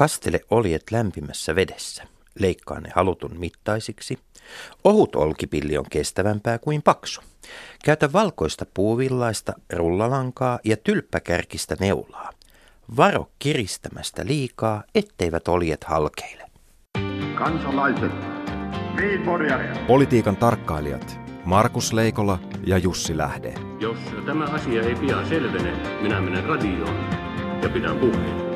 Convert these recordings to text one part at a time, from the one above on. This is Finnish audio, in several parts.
Kastele oljet lämpimässä vedessä. Leikkaa ne halutun mittaisiksi. Ohut olkipilli on kestävämpää kuin paksu. Käytä valkoista puuvillaista rullalankaa ja tylppäkärkistä neulaa. Varo kiristämästä liikaa, etteivät oljet halkeile. Kansalaiset, Politiikan tarkkailijat Markus Leikola ja Jussi Lähde. Jos tämä asia ei pian selvene, minä menen radioon ja pidän puheen.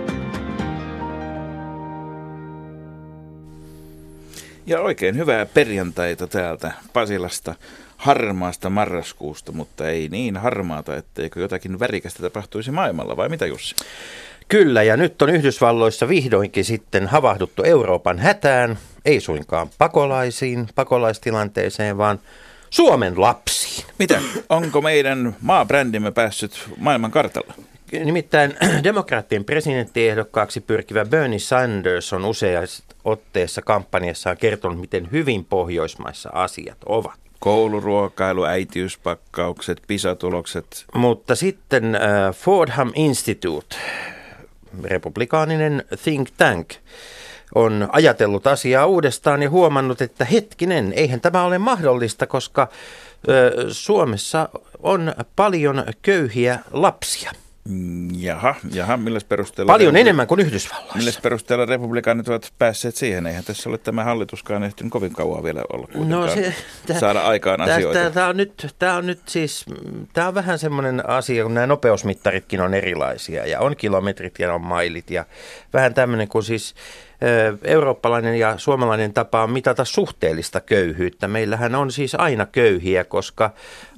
Ja oikein hyvää perjantaita täältä Pasilasta harmaasta marraskuusta, mutta ei niin harmaata, etteikö jotakin värikästä tapahtuisi maailmalla, vai mitä Jussi? Kyllä, ja nyt on Yhdysvalloissa vihdoinkin sitten havahduttu Euroopan hätään, ei suinkaan pakolaisiin, pakolaistilanteeseen, vaan Suomen lapsiin. Mitä? Onko meidän maabrändimme päässyt maailman kartalla? Nimittäin demokraattien presidenttiehdokkaaksi pyrkivä Bernie Sanders on useassa otteessa kampanjassaan kertonut, miten hyvin Pohjoismaissa asiat ovat. Kouluruokailu, äitiyspakkaukset, pisatulokset. Mutta sitten äh, Fordham Institute, republikaaninen think tank, on ajatellut asiaa uudestaan ja huomannut, että hetkinen, eihän tämä ole mahdollista, koska ö, Suomessa on paljon köyhiä lapsia. Mm, jaha, jaha, millä perusteella... Paljon enemmän kuin Yhdysvalloissa. Millä perusteella republikaanit ovat päässeet siihen? Eihän tässä ole tämä hallituskaan ehtinyt kovin kauan vielä olla no se, täh, saada aikaan täh, asioita. Tämä on, nyt, tämä on nyt siis, tämä on vähän semmoinen asia, kun nämä nopeusmittaritkin on erilaisia ja on kilometrit ja on mailit ja vähän tämmöinen kuin siis eurooppalainen ja suomalainen tapa on mitata suhteellista köyhyyttä. Meillähän on siis aina köyhiä, koska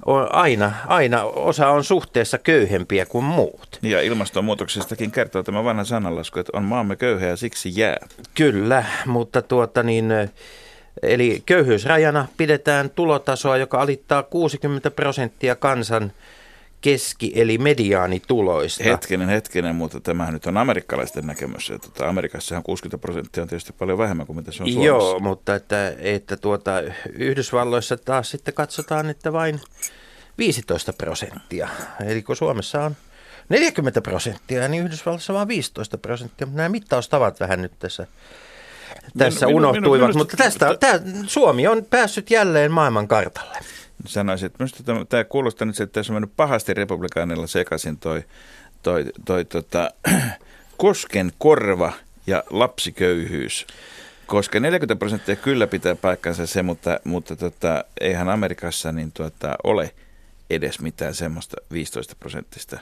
on aina, aina osa on suhteessa köyhempiä kuin muut. Ja ilmastonmuutoksestakin kertoo tämä vanha sananlasku, että on maamme köyhä ja siksi jää. Kyllä, mutta tuota niin... Eli köyhyysrajana pidetään tulotasoa, joka alittaa 60 prosenttia kansan keski- eli mediaanituloista. Hetkinen, hetkinen, mutta tämähän nyt on amerikkalaisten näkemys. Että tuota, Amerikassahan 60 prosenttia on tietysti paljon vähemmän kuin mitä se on Suomessa. Joo, mutta että, että tuota, Yhdysvalloissa taas sitten katsotaan, että vain 15 prosenttia. Eli kun Suomessa on 40 prosenttia, niin Yhdysvalloissa vain 15 prosenttia. Nämä mittaustavat vähän nyt tässä tässä minu, unohtuivat, minu, minusta, mutta tästä, tämä, Suomi on päässyt jälleen maailman kartalle sanoisin, että minusta tämä, tämä kuulostaa nyt, että tässä on mennyt pahasti republikaanilla sekaisin toi, toi, toi tota, kosken korva ja lapsiköyhyys. Koska 40 prosenttia kyllä pitää paikkansa se, mutta, mutta tota, eihän Amerikassa niin tuota, ole edes mitään semmoista 15 prosenttista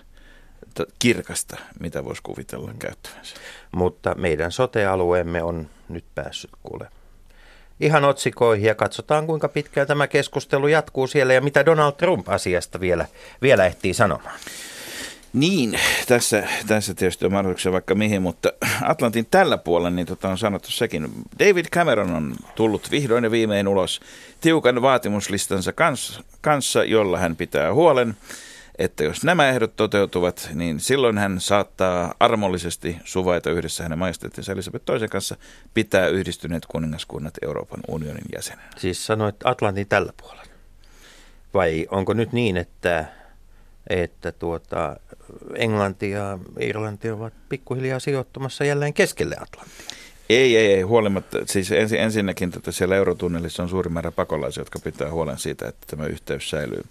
kirkasta, mitä voisi kuvitella käyttävänsä. Mutta meidän sotealueemme on nyt päässyt kuule ihan otsikoihin ja katsotaan kuinka pitkään tämä keskustelu jatkuu siellä ja mitä Donald Trump asiasta vielä, vielä ehtii sanomaan. Niin, tässä, tässä tietysti on mahdollisuuksia vaikka mihin, mutta Atlantin tällä puolella niin tota on sanottu sekin. David Cameron on tullut vihdoin ja viimein ulos tiukan vaatimuslistansa kanssa, kanssa jolla hän pitää huolen että jos nämä ehdot toteutuvat, niin silloin hän saattaa armollisesti suvaita yhdessä hänen majesteettinsa Elisabeth toisen kanssa pitää yhdistyneet kuningaskunnat Euroopan unionin jäsenen. Siis sanoit Atlantin tällä puolella. Vai onko nyt niin, että, että tuota, Englanti ja Irlanti ovat pikkuhiljaa sijoittumassa jälleen keskelle Atlanttia? Ei, ei, ei, huolimatta. Siis ensin, ensinnäkin että siellä eurotunnelissa on suuri määrä pakolaisia, jotka pitää huolen siitä, että tämä yhteys säilyy.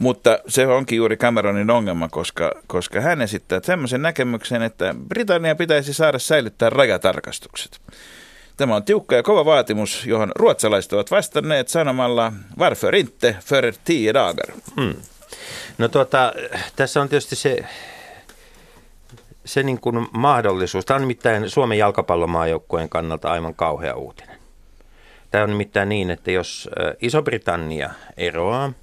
Mutta se onkin juuri Cameronin ongelma, koska, koska hän esittää semmoisen näkemyksen, että Britannia pitäisi saada säilyttää rajatarkastukset. Tämä on tiukka ja kova vaatimus, johon ruotsalaiset ovat vastanneet sanomalla varför inte för tio dagar. Hmm. No tuota, tässä on tietysti se, se niin kuin mahdollisuus. Tämä on nimittäin Suomen jalkapallomaajoukkueen kannalta aivan kauhea uutinen. Tämä on nimittäin niin, että jos Iso-Britannia eroaa –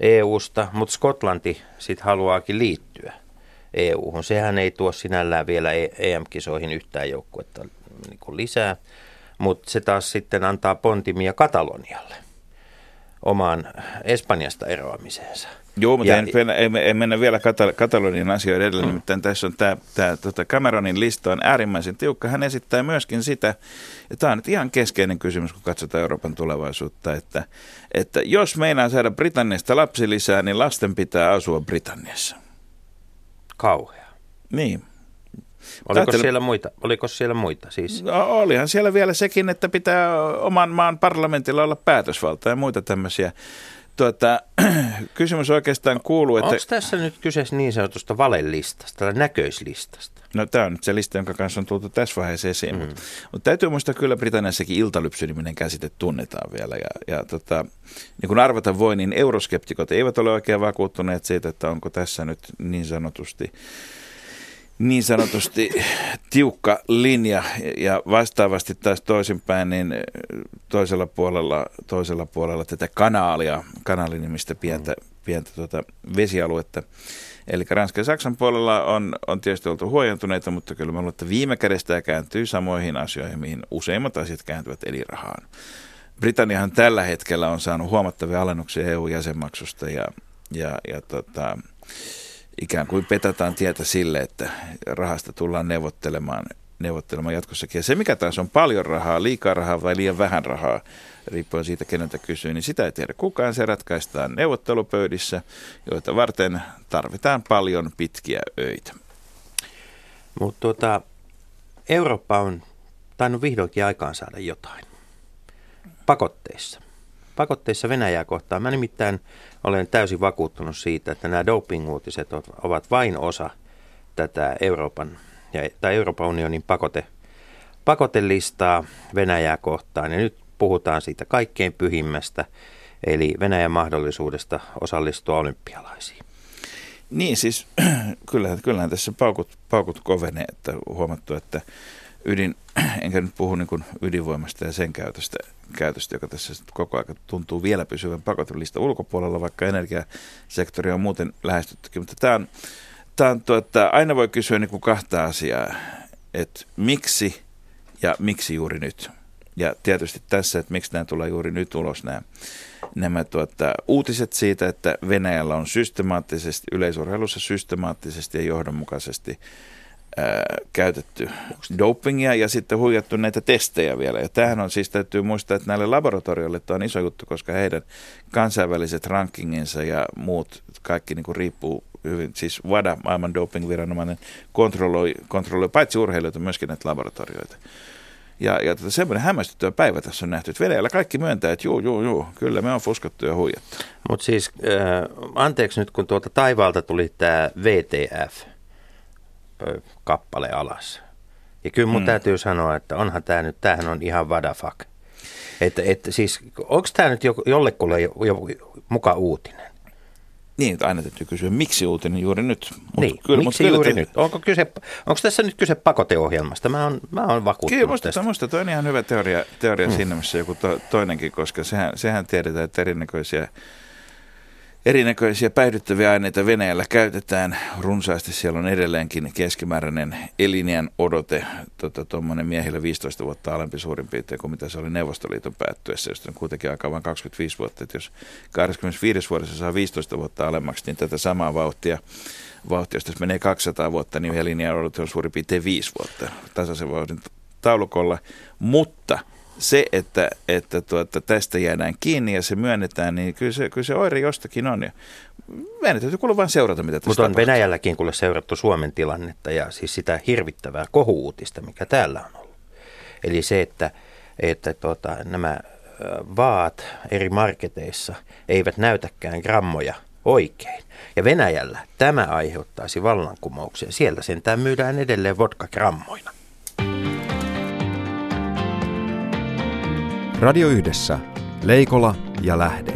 EUsta, mutta Skotlanti sitten haluaakin liittyä EUhun. Sehän ei tuo sinällään vielä EM-kisoihin yhtään joukkuetta niin lisää, mutta se taas sitten antaa pontimia Katalonialle omaan Espanjasta eroamiseensa. Joo, mutta ja, en, en, en mennä vielä Katal- Katalonian asioiden edellä, mm. nimittäin tässä on tämä, tämä tota Cameronin lista on äärimmäisen tiukka. Hän esittää myöskin sitä, ja tämä on nyt ihan keskeinen kysymys, kun katsotaan Euroopan tulevaisuutta, että, että jos meinaa saada Britanniasta lapsi lisää, niin lasten pitää asua Britanniassa. Kauhea. Niin. Oliko Ajattelin- siellä muita? Oliko siellä muita? Siis, No, olihan siellä vielä sekin, että pitää oman maan parlamentilla olla päätösvalta ja muita tämmöisiä. Tuota, kysymys oikeastaan kuuluu, että... onko tässä nyt kyseessä niin sanotusta valelistasta tai näköislistasta? No tämä on nyt se lista, jonka kanssa on tultu tässä vaiheessa esiin. Mm. Mutta, mutta täytyy muistaa kyllä Britanniassakin iltalypsy-niminen käsite tunnetaan vielä. Ja, ja tota, niin kuin arvata voi, niin euroskeptikot eivät ole oikein vakuuttuneet siitä, että onko tässä nyt niin sanotusti niin sanotusti tiukka linja ja vastaavasti taas toisinpäin, niin toisella puolella, toisella puolella tätä kanaalia, kanaalinimistä pientä, pientä tuota vesialuetta. Eli Ranskan ja Saksan puolella on, on tietysti oltu huojentuneita, mutta kyllä mä luulen, että viime kädessä tämä kääntyy samoihin asioihin, mihin useimmat asiat kääntyvät, eli rahaan. Britanniahan tällä hetkellä on saanut huomattavia alennuksia EU-jäsenmaksusta ja, ja, ja tota, ikään kuin petataan tietä sille, että rahasta tullaan neuvottelemaan, neuvottelemaan jatkossakin. Ja se, mikä taas on paljon rahaa, liikaa rahaa vai liian vähän rahaa, riippuen siitä, keneltä kysyy, niin sitä ei tiedä kukaan. Se ratkaistaan neuvottelupöydissä, joita varten tarvitaan paljon pitkiä öitä. Mutta tuota, Eurooppa on tainnut vihdoinkin aikaan saada jotain. Pakotteissa. Pakotteissa Venäjää kohtaan. Mä nimittäin olen täysin vakuuttunut siitä, että nämä doping-uutiset ovat- vain osa tätä Euroopan, tai Euroopan unionin pakote, pakotelistaa Venäjää kohtaan. Ja nyt puhutaan siitä kaikkein pyhimmästä, eli Venäjän mahdollisuudesta osallistua olympialaisiin. Niin siis, kyllähän, kyllähän tässä paukut, paukut kovenee, että huomattu, että ydin, enkä nyt puhu niin kuin ydinvoimasta ja sen käytöstä, käytöstä, joka tässä koko ajan tuntuu vielä pysyvän pakotelista ulkopuolella, vaikka energiasektori on muuten lähestyttykin. Mutta tämä on, tämä on tuota, aina voi kysyä niin kuin kahta asiaa, että miksi ja miksi juuri nyt. Ja tietysti tässä, että miksi nämä tulee juuri nyt ulos nämä, nämä tuota, uutiset siitä, että Venäjällä on systemaattisesti, yleisurheilussa systemaattisesti ja johdonmukaisesti käytetty dopingia ja sitten huijattu näitä testejä vielä. Ja tämähän on siis, täytyy muistaa, että näille laboratorioille tämä on iso juttu, koska heidän kansainväliset rankinginsa ja muut, kaikki niin kuin riippuu hyvin, siis WADA, maailman dopingviranomainen, kontrolloi, kontrolloi paitsi urheilijoita, myöskin näitä laboratorioita. Ja, ja tota, semmoinen hämmästyttävä päivä tässä on nähty, että Venäjällä kaikki myöntää, että juu, juu, juu, kyllä me on fuskattu ja huijattu. Mutta siis, äh, anteeksi nyt, kun tuolta taivaalta tuli tämä VTF-kappale alas. Ja kyllä mun mm. täytyy sanoa, että onhan tämä nyt, tämähän on ihan vadafak. Että, että siis, onko tämä nyt jo, jollekulle jo, jo, muka uutinen? Niin, että aina täytyy kysyä, miksi uutinen juuri nyt. Mut niin, kyllä, miksi mut juuri kyllä, nyt? Onko, kyse, onko tässä nyt kyse pakoteohjelmasta? Mä oon, mä oon vakuuttunut Kyllä, musta, tästä. musta toi on ihan hyvä teoria, teoria mm. siinä, missä joku to, toinenkin, koska sehän, sehän tiedetään, että erinäköisiä, erinäköisiä päihdyttäviä aineita Venäjällä käytetään runsaasti. Siellä on edelleenkin keskimääräinen elinjän odote, tuommoinen tota, miehillä 15 vuotta alempi suurin piirtein kuin mitä se oli Neuvostoliiton päättyessä, josta on kuitenkin aika vain 25 vuotta. Että jos 25 vuodessa saa 15 vuotta alemmaksi, niin tätä samaa vauhtia vauhtia, jos tässä menee 200 vuotta, niin elinjän odote on suurin piirtein 5 vuotta tasaisen vauhdin taulukolla, mutta se, että, että tuota, tästä jäädään kiinni ja se myönnetään, niin kyllä se, kyllä se oire jostakin on. Ja meidän täytyy kuulla vain seurata, mitä tässä Mutta on tapahtuu. Venäjälläkin kuule seurattu Suomen tilannetta ja siis sitä hirvittävää kohuutista, mikä täällä on ollut. Eli se, että, että tota, nämä vaat eri marketeissa eivät näytäkään grammoja oikein. Ja Venäjällä tämä aiheuttaisi vallankumouksen. Sieltä sentään myydään edelleen vodka grammoina. Radio Yhdessä. Leikola ja Lähde.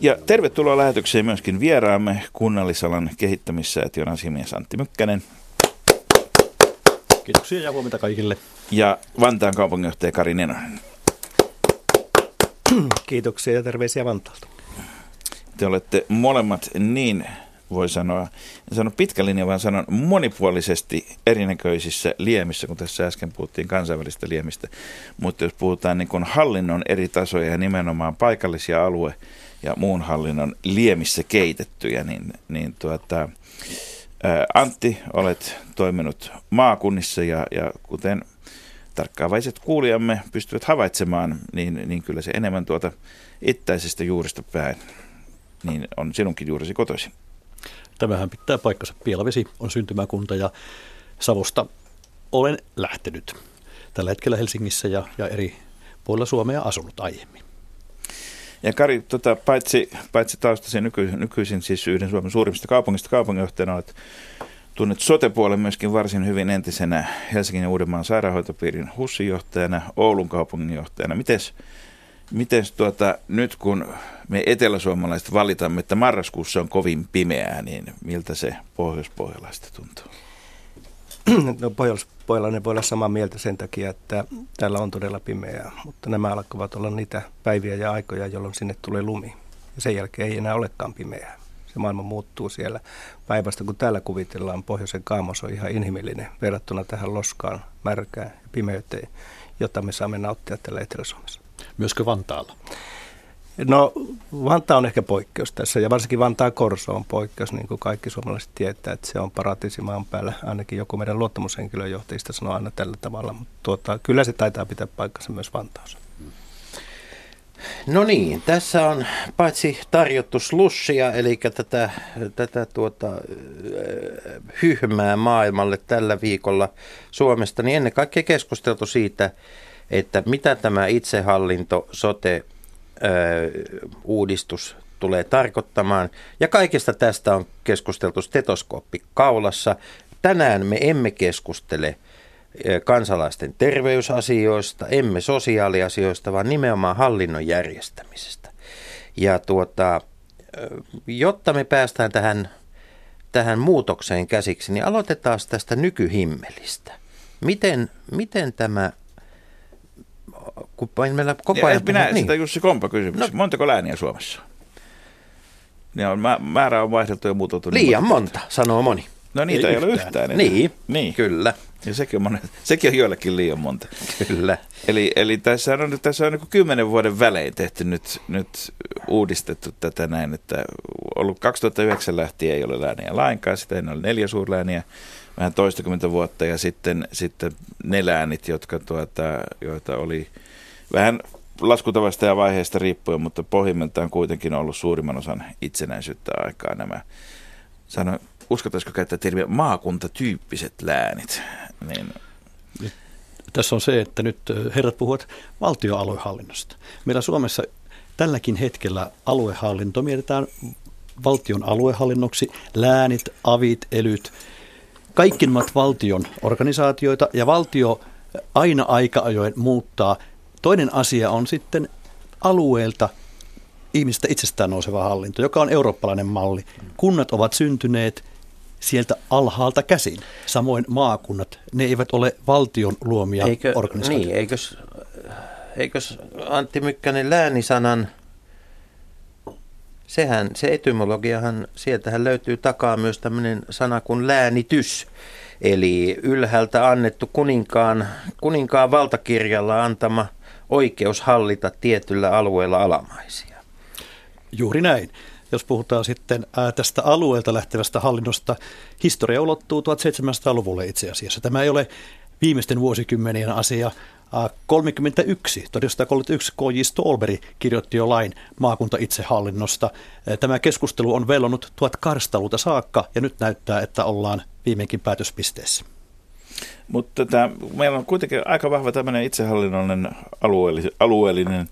Ja tervetuloa lähetykseen myöskin vieraamme kunnallisalan kehittämissäätiön asiamies Antti Mykkänen Kiitoksia ja huomenta kaikille. ja Vantaan kaupunginjohtaja Kari Nenonen. Kiitoksia ja terveisiä Vantaalta. Te olette molemmat niin, voi sanoa, en sano pitkä linja, vaan sanon monipuolisesti erinäköisissä liemissä, kun tässä äsken puhuttiin kansainvälistä liemistä. Mutta jos puhutaan niin kuin hallinnon eri tasoja ja nimenomaan paikallisia alue- ja muun hallinnon liemissä keitettyjä, niin, niin tuota, Antti, olet toiminut maakunnissa ja, ja kuten tarkkaavaiset kuulijamme pystyvät havaitsemaan, niin, niin kyllä se enemmän tuota ittäisestä juurista päin, niin on sinunkin juuresi kotoisin. Tämähän pitää paikkansa. Pielavesi on syntymäkunta ja Savosta olen lähtenyt. Tällä hetkellä Helsingissä ja, ja eri puolilla Suomea asunut aiemmin. Ja Kari, tota, paitsi, paitsi taustasi nyky, nykyisin siis yhden Suomen suurimmista kaupungista kaupunginjohtajana, olet tunnet sote-puolen myöskin varsin hyvin entisenä Helsingin ja Uudenmaan sairaanhoitopiirin HUSin-johtajana, Oulun kaupunginjohtajana. Mites, mites tuota, nyt kun me eteläsuomalaiset valitamme, että marraskuussa on kovin pimeää, niin miltä se pohjoispohjalaista tuntuu? No, pohjoispohjalainen voi olla samaa mieltä sen takia, että täällä on todella pimeää, mutta nämä alkavat olla niitä päiviä ja aikoja, jolloin sinne tulee lumi. Ja sen jälkeen ei enää olekaan pimeää. Se maailma muuttuu siellä päivästä, kun täällä kuvitellaan pohjoisen kaamos on ihan inhimillinen verrattuna tähän loskaan, märkään ja pimeyteen, jota me saamme nauttia täällä Etelä-Suomessa. Myöskö Vantaalla? No Vantaa on ehkä poikkeus tässä ja varsinkin Vantaa Korso on poikkeus, niin kuin kaikki suomalaiset tietää, että se on paratiisi maan päällä. Ainakin joku meidän luottamushenkilöjohtajista sanoo aina tällä tavalla, mutta tuota, kyllä se taitaa pitää paikkansa myös Vantaassa. No niin, tässä on paitsi tarjottu slussia, eli tätä, tätä tuota, hyhmää maailmalle tällä viikolla Suomesta, niin ennen kaikkea keskusteltu siitä, että mitä tämä itsehallinto, sote, uudistus tulee tarkoittamaan. Ja kaikesta tästä on keskusteltu stetoskooppi kaulassa. Tänään me emme keskustele kansalaisten terveysasioista, emme sosiaaliasioista, vaan nimenomaan hallinnon järjestämisestä. Ja tuota, jotta me päästään tähän, tähän muutokseen käsiksi, niin aloitetaan tästä nykyhimmelistä. Miten, miten tämä kun meillä koko ajan... Minä niin. sitä Jussi Kompa kysymys. No. Montako lääniä Suomessa Ne on, määrä on vaihdettu ja muutottu. Niin Liian niin monta, sanoo moni. No niitä ei, ei ole yhtään. Enää. Niin, niin, kyllä. Ja sekin on, monet, sekin on joillekin liian monta. Kyllä. Eli, eli tässä on, tässä on niin kymmenen vuoden välein tehty nyt, nyt uudistettu tätä näin, että ollut 2009 lähtien ei ole lääniä lainkaan, sitä ei ole neljä suurlääniä, vähän toistakymmentä vuotta ja sitten, sitten ne läänit, jotka tuota, joita oli vähän laskutavasta ja vaiheesta riippuen, mutta pohjimmiltaan kuitenkin on ollut suurimman osan itsenäisyyttä aikaa nämä, sano, uskotaisiko käyttää termiä maakuntatyyppiset läänit. Niin. Tässä on se, että nyt herrat puhuvat valtioaluehallinnosta. Meillä Suomessa tälläkin hetkellä aluehallinto mietitään valtion aluehallinnoksi, läänit, avit, elyt, kaikki ovat valtion organisaatioita ja valtio aina aika ajoin muuttaa. Toinen asia on sitten alueelta ihmistä itsestään nouseva hallinto, joka on eurooppalainen malli. Kunnat ovat syntyneet sieltä alhaalta käsin. Samoin maakunnat, ne eivät ole valtion luomia eikö, organisaatioita. Niin, eikös, eikös Antti Mykkänen läänisanan – sehän, se etymologiahan, sieltähän löytyy takaa myös tämmöinen sana kuin läänitys. Eli ylhäältä annettu kuninkaan, kuninkaan valtakirjalla antama oikeus hallita tietyllä alueella alamaisia. Juuri näin. Jos puhutaan sitten tästä alueelta lähtevästä hallinnosta, historia ulottuu 1700-luvulle itse asiassa. Tämä ei ole viimeisten vuosikymmenien asia, 31, 1931 K.J. Stolberi kirjoitti jo lain maakunta itsehallinnosta. Tämä keskustelu on vellonut 1800-luvulta saakka ja nyt näyttää, että ollaan viimeinkin päätöspisteessä. Mutta tämä, meillä on kuitenkin aika vahva tämmöinen itsehallinnollinen alueellinen, alueellinen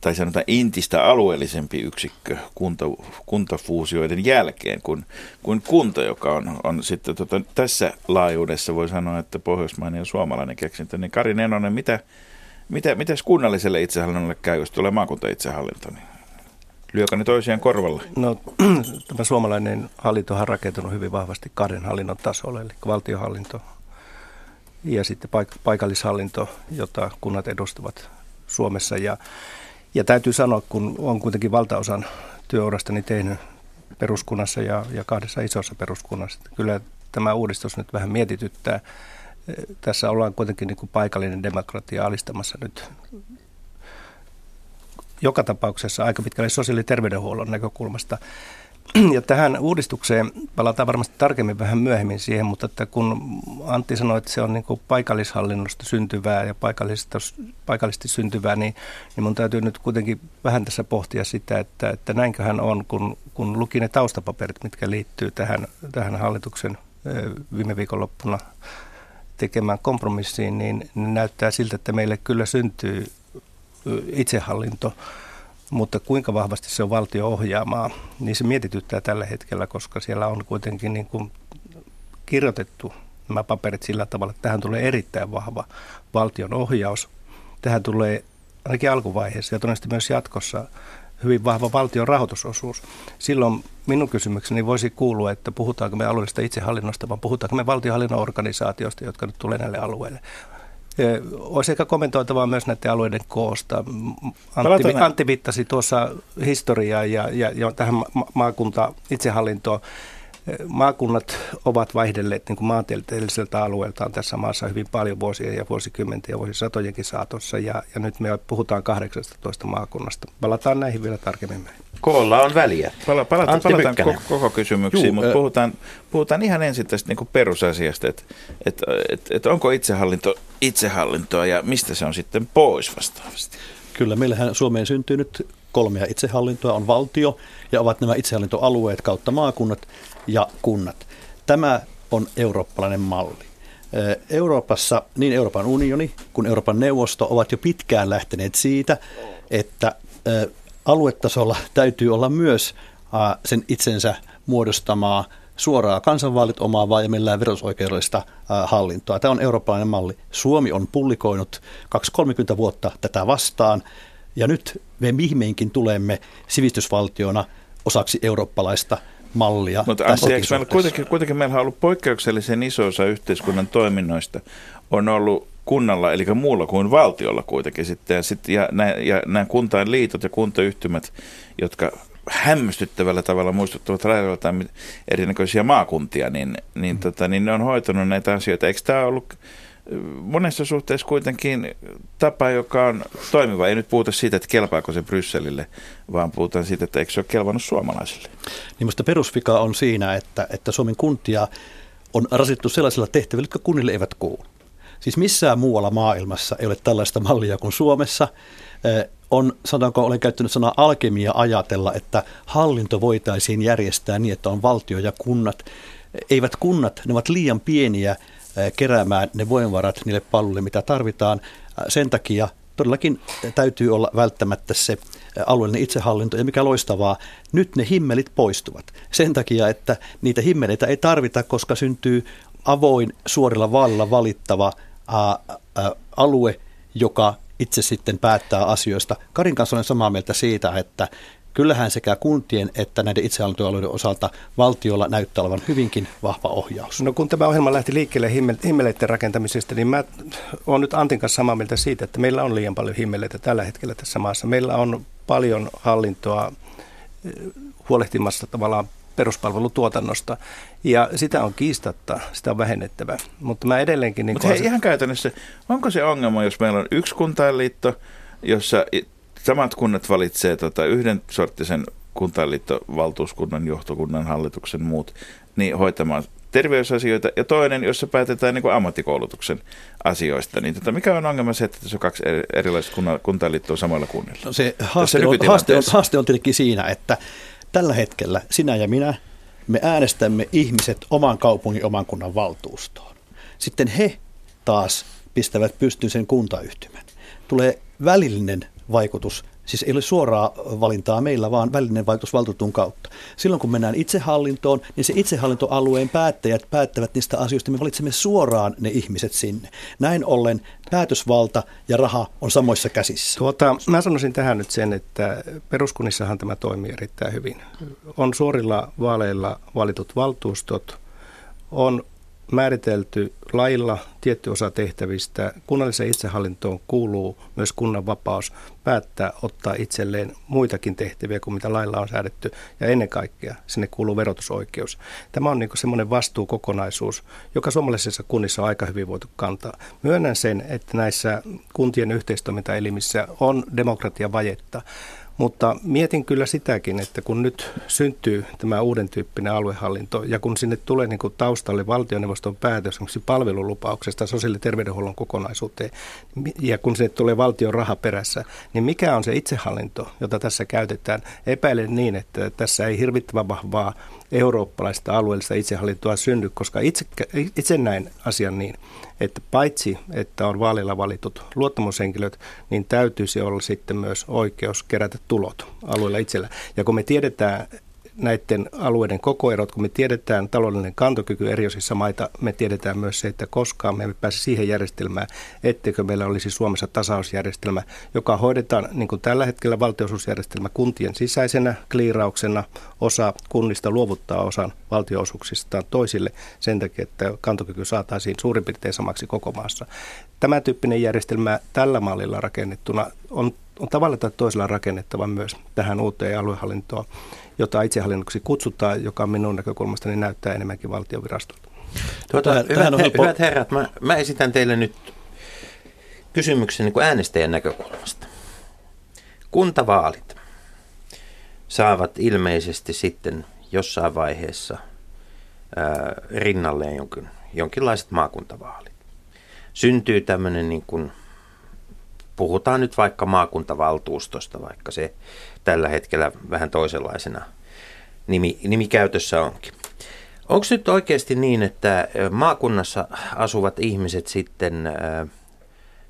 tai sanotaan intistä alueellisempi yksikkö kunta, kuntafuusioiden jälkeen kuin, kuin kunta, joka on, on sitten tota, tässä laajuudessa voi sanoa, että pohjoismainen ja suomalainen keksintö. Niin Kari Nenonen, mitä, mitä, mitä kunnalliselle itsehallinnolle käy, jos tulee maakunta itsehallinto? Niin lyökö ne toisiaan korvalle? No tämä suomalainen hallinto on rakentunut hyvin vahvasti kahden hallinnon tasolle, eli valtiohallinto ja sitten paik- paikallishallinto, jota kunnat edustavat Suomessa. Ja ja täytyy sanoa, kun on kuitenkin valtaosan työurastani tehnyt peruskunnassa ja, ja kahdessa isossa peruskunnassa, kyllä tämä uudistus nyt vähän mietityttää. Tässä ollaan kuitenkin niin kuin paikallinen demokratia alistamassa nyt joka tapauksessa aika pitkälle sosiaali- ja terveydenhuollon näkökulmasta. ja tähän uudistukseen palataan varmasti tarkemmin vähän myöhemmin siihen, mutta että kun Antti sanoi, että se on niin paikallishallinnosta syntyvää ja paikallisesti, syntyvää, niin, niin mun täytyy nyt kuitenkin vähän tässä pohtia sitä, että, että näinköhän on, kun, kun luki ne taustapaperit, mitkä liittyy tähän, tähän hallituksen viime viikonloppuna tekemään kompromissiin, niin näyttää siltä, että meille kyllä syntyy itsehallinto mutta kuinka vahvasti se on valtio ohjaamaa, niin se mietityttää tällä hetkellä, koska siellä on kuitenkin niin kuin kirjoitettu nämä paperit sillä tavalla, että tähän tulee erittäin vahva valtion ohjaus. Tähän tulee ainakin alkuvaiheessa ja todennäköisesti myös jatkossa hyvin vahva valtion rahoitusosuus. Silloin minun kysymykseni voisi kuulua, että puhutaanko me alueellisesta itsehallinnosta, vai puhutaanko me valtionhallinnon organisaatioista, jotka nyt tulee näille alueille. Olisi ehkä kommentoitavaa myös näiden alueiden koosta. Antti, Antti viittasi tuossa historiaa ja, ja, ja tähän ma- maakunta itsehallintoon. Maakunnat ovat vaihdelleet niin maantieteelliseltä alueeltaan tässä maassa hyvin paljon vuosia ja vuosikymmenten ja vuosisatojenkin saatossa. Ja, ja nyt me puhutaan 18 maakunnasta. Palataan näihin vielä tarkemmin. Koolla on väliä. Pala, palata, palataan koko, koko kysymyksiin, Juu, mutta puhutaan, puhutaan ihan ensin tästä niin perusasiasta, että että että että onko itsehallinto itsehallintoa ja mistä se on sitten pois vastaavasti. Kyllä, meillähän Suomeen syntyy nyt kolmea itsehallintoa, on valtio ja ovat nämä itsehallintoalueet kautta maakunnat ja kunnat. Tämä on eurooppalainen malli. Euroopassa niin Euroopan unioni kuin Euroopan neuvosto ovat jo pitkään lähteneet siitä, että aluetasolla täytyy olla myös sen itsensä muodostamaa suoraa kansanvaalit omaavaa ja millään verosoikeudellista hallintoa. Tämä on eurooppalainen malli. Suomi on pullikoinut 2-30 vuotta tätä vastaan ja nyt me viimeinkin tulemme sivistysvaltiona osaksi eurooppalaista mallia. Mutta anteeksi, meillä kuitenkin, kuitenkin meillä on ollut poikkeuksellisen iso osa yhteiskunnan toiminnoista on ollut kunnalla, eli muulla kuin valtiolla kuitenkin sitten. Ja, sit, ja, nämä, ja nämä kuntain liitot ja kuntayhtymät, jotka hämmästyttävällä tavalla muistuttavat rajoiltaan erinäköisiä maakuntia, niin, niin, mm. tota, niin ne on hoitanut näitä asioita. Eikö tämä ollut monessa suhteessa kuitenkin tapa, joka on toimiva. Ei nyt puhuta siitä, että kelpaako se Brysselille, vaan puhutaan siitä, että eikö se ole kelvannut suomalaisille. Niin minusta perusvika on siinä, että, että Suomen kuntia on rasittu sellaisilla tehtävillä, jotka kunnille eivät kuulu. Siis missään muualla maailmassa ei ole tällaista mallia kuin Suomessa. On, sanotaanko, olen käyttänyt sanaa alkemia ajatella, että hallinto voitaisiin järjestää niin, että on valtio ja kunnat. Eivät kunnat, ne ovat liian pieniä keräämään ne voimavarat niille palveluille, mitä tarvitaan. Sen takia todellakin täytyy olla välttämättä se alueellinen itsehallinto. Ja mikä loistavaa, nyt ne himmelit poistuvat. Sen takia, että niitä himmeleitä ei tarvita, koska syntyy avoin suorilla vaalilla valittava ää, ää, alue, joka itse sitten päättää asioista. Karin kanssa olen samaa mieltä siitä, että kyllähän sekä kuntien että näiden itsehallintoalueiden osalta valtiolla näyttää olevan hyvinkin vahva ohjaus. No kun tämä ohjelma lähti liikkeelle himmeleiden rakentamisesta, niin mä olen nyt Antin kanssa samaa mieltä siitä, että meillä on liian paljon himmeleitä tällä hetkellä tässä maassa. Meillä on paljon hallintoa eh, huolehtimassa tavallaan peruspalvelutuotannosta. Ja sitä on kiistatta, sitä on vähennettävä. Mutta mä edelleenkin... Niin Mutta hei, se... ihan käytännössä, onko se ongelma, jos meillä on yksi kuntainliitto, jossa samat kunnat valitsee tota yhden sorttisen kuntainliittovaltuuskunnan, johtokunnan, hallituksen muut, niin hoitamaan terveysasioita, ja toinen, jossa päätetään niin kuin ammattikoulutuksen asioista. Niin tota, mikä on ongelma se, että tässä on kaksi erilaista kuntainliittoa samalla kunnilla? No se haaste on, haaste, on, haaste on tietenkin siinä, että Tällä hetkellä sinä ja minä, me äänestämme ihmiset oman kaupungin, oman kunnan valtuustoon. Sitten he taas pistävät pystyyn sen kuntayhtymän. Tulee välillinen vaikutus Siis ei ole suoraa valintaa meillä, vaan välinen vaikutus valtuutun kautta. Silloin kun mennään itsehallintoon, niin se itsehallintoalueen päättäjät päättävät niistä asioista. Me valitsemme suoraan ne ihmiset sinne. Näin ollen päätösvalta ja raha on samoissa käsissä. Tuota, mä sanoisin tähän nyt sen, että peruskunnissahan tämä toimii erittäin hyvin. On suorilla vaaleilla valitut valtuustot, on määritelty lailla tietty osa tehtävistä. Kunnalliseen itsehallintoon kuuluu myös kunnan vapaus päättää ottaa itselleen muitakin tehtäviä kuin mitä lailla on säädetty. Ja ennen kaikkea sinne kuuluu verotusoikeus. Tämä on niin semmoinen vastuukokonaisuus, joka suomalaisissa kunnissa on aika hyvin voitu kantaa. Myönnän sen, että näissä kuntien yhteistoimintaelimissä on demokratiavajetta, Mutta mietin kyllä sitäkin, että kun nyt syntyy tämä uuden tyyppinen aluehallinto ja kun sinne tulee niin kuin taustalle valtioneuvoston päätös esimerkiksi palvelulupauksesta sosiaali- ja terveydenhuollon kokonaisuuteen ja kun sinne tulee valtion raha perässä, niin mikä on se itsehallinto, jota tässä käytetään? Epäilen niin, että tässä ei hirvittävän vahvaa eurooppalaista alueellista itsehallintoa synny, koska itse, itse näin asian niin, että paitsi että on vaalilla valitut luottamushenkilöt, niin täytyisi olla sitten myös oikeus kerätä tulot alueella itsellä. Ja kun me tiedetään näiden alueiden kokoerot, kun me tiedetään taloudellinen kantokyky eri osissa maita, me tiedetään myös se, että koskaan me emme pääse siihen järjestelmään, etteikö meillä olisi Suomessa tasausjärjestelmä, joka hoidetaan niin kuin tällä hetkellä valtionosuusjärjestelmä kuntien sisäisenä kliirauksena. Osa kunnista luovuttaa osan valtionosuuksistaan toisille sen takia, että kantokyky saataisiin suurin piirtein samaksi koko maassa. Tämä tyyppinen järjestelmä tällä mallilla rakennettuna on, on tavalla tai toisella rakennettava myös tähän uuteen aluehallintoon jota itsehallinnoksi kutsutaan, joka minun näkökulmastani näyttää enemmänkin valtiovirastolta. Tuota, tähän, hyvät, on helppo... hyvät herrat, mä, mä esitän teille nyt kysymyksen niin kuin äänestäjän näkökulmasta. Kuntavaalit saavat ilmeisesti sitten jossain vaiheessa ää, rinnalleen jonkin, jonkinlaiset maakuntavaalit. Syntyy tämmöinen niin kuin, puhutaan nyt vaikka maakuntavaltuustosta, vaikka se tällä hetkellä vähän toisenlaisena nimi, nimi käytössä onkin. Onko nyt oikeasti niin, että maakunnassa asuvat ihmiset sitten,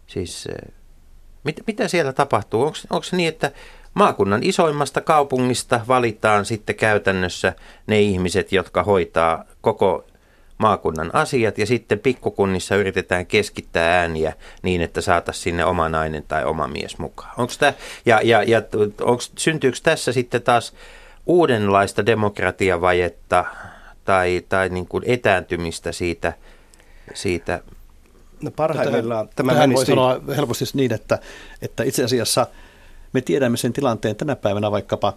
siis mit, mitä siellä tapahtuu? Onko se niin, että maakunnan isoimmasta kaupungista valitaan sitten käytännössä ne ihmiset, jotka hoitaa koko maakunnan asiat ja sitten pikkukunnissa yritetään keskittää ääniä niin, että saataisiin sinne oma nainen tai oma mies mukaan. Onko tämä, ja, ja, ja onko, syntyykö tässä sitten taas uudenlaista demokratiavajetta tai, tai niin kuin etääntymistä siitä, siitä No parhaimmillaan tämä tähän voi sanoa helposti niin, että, että itse asiassa me tiedämme sen tilanteen tänä päivänä vaikkapa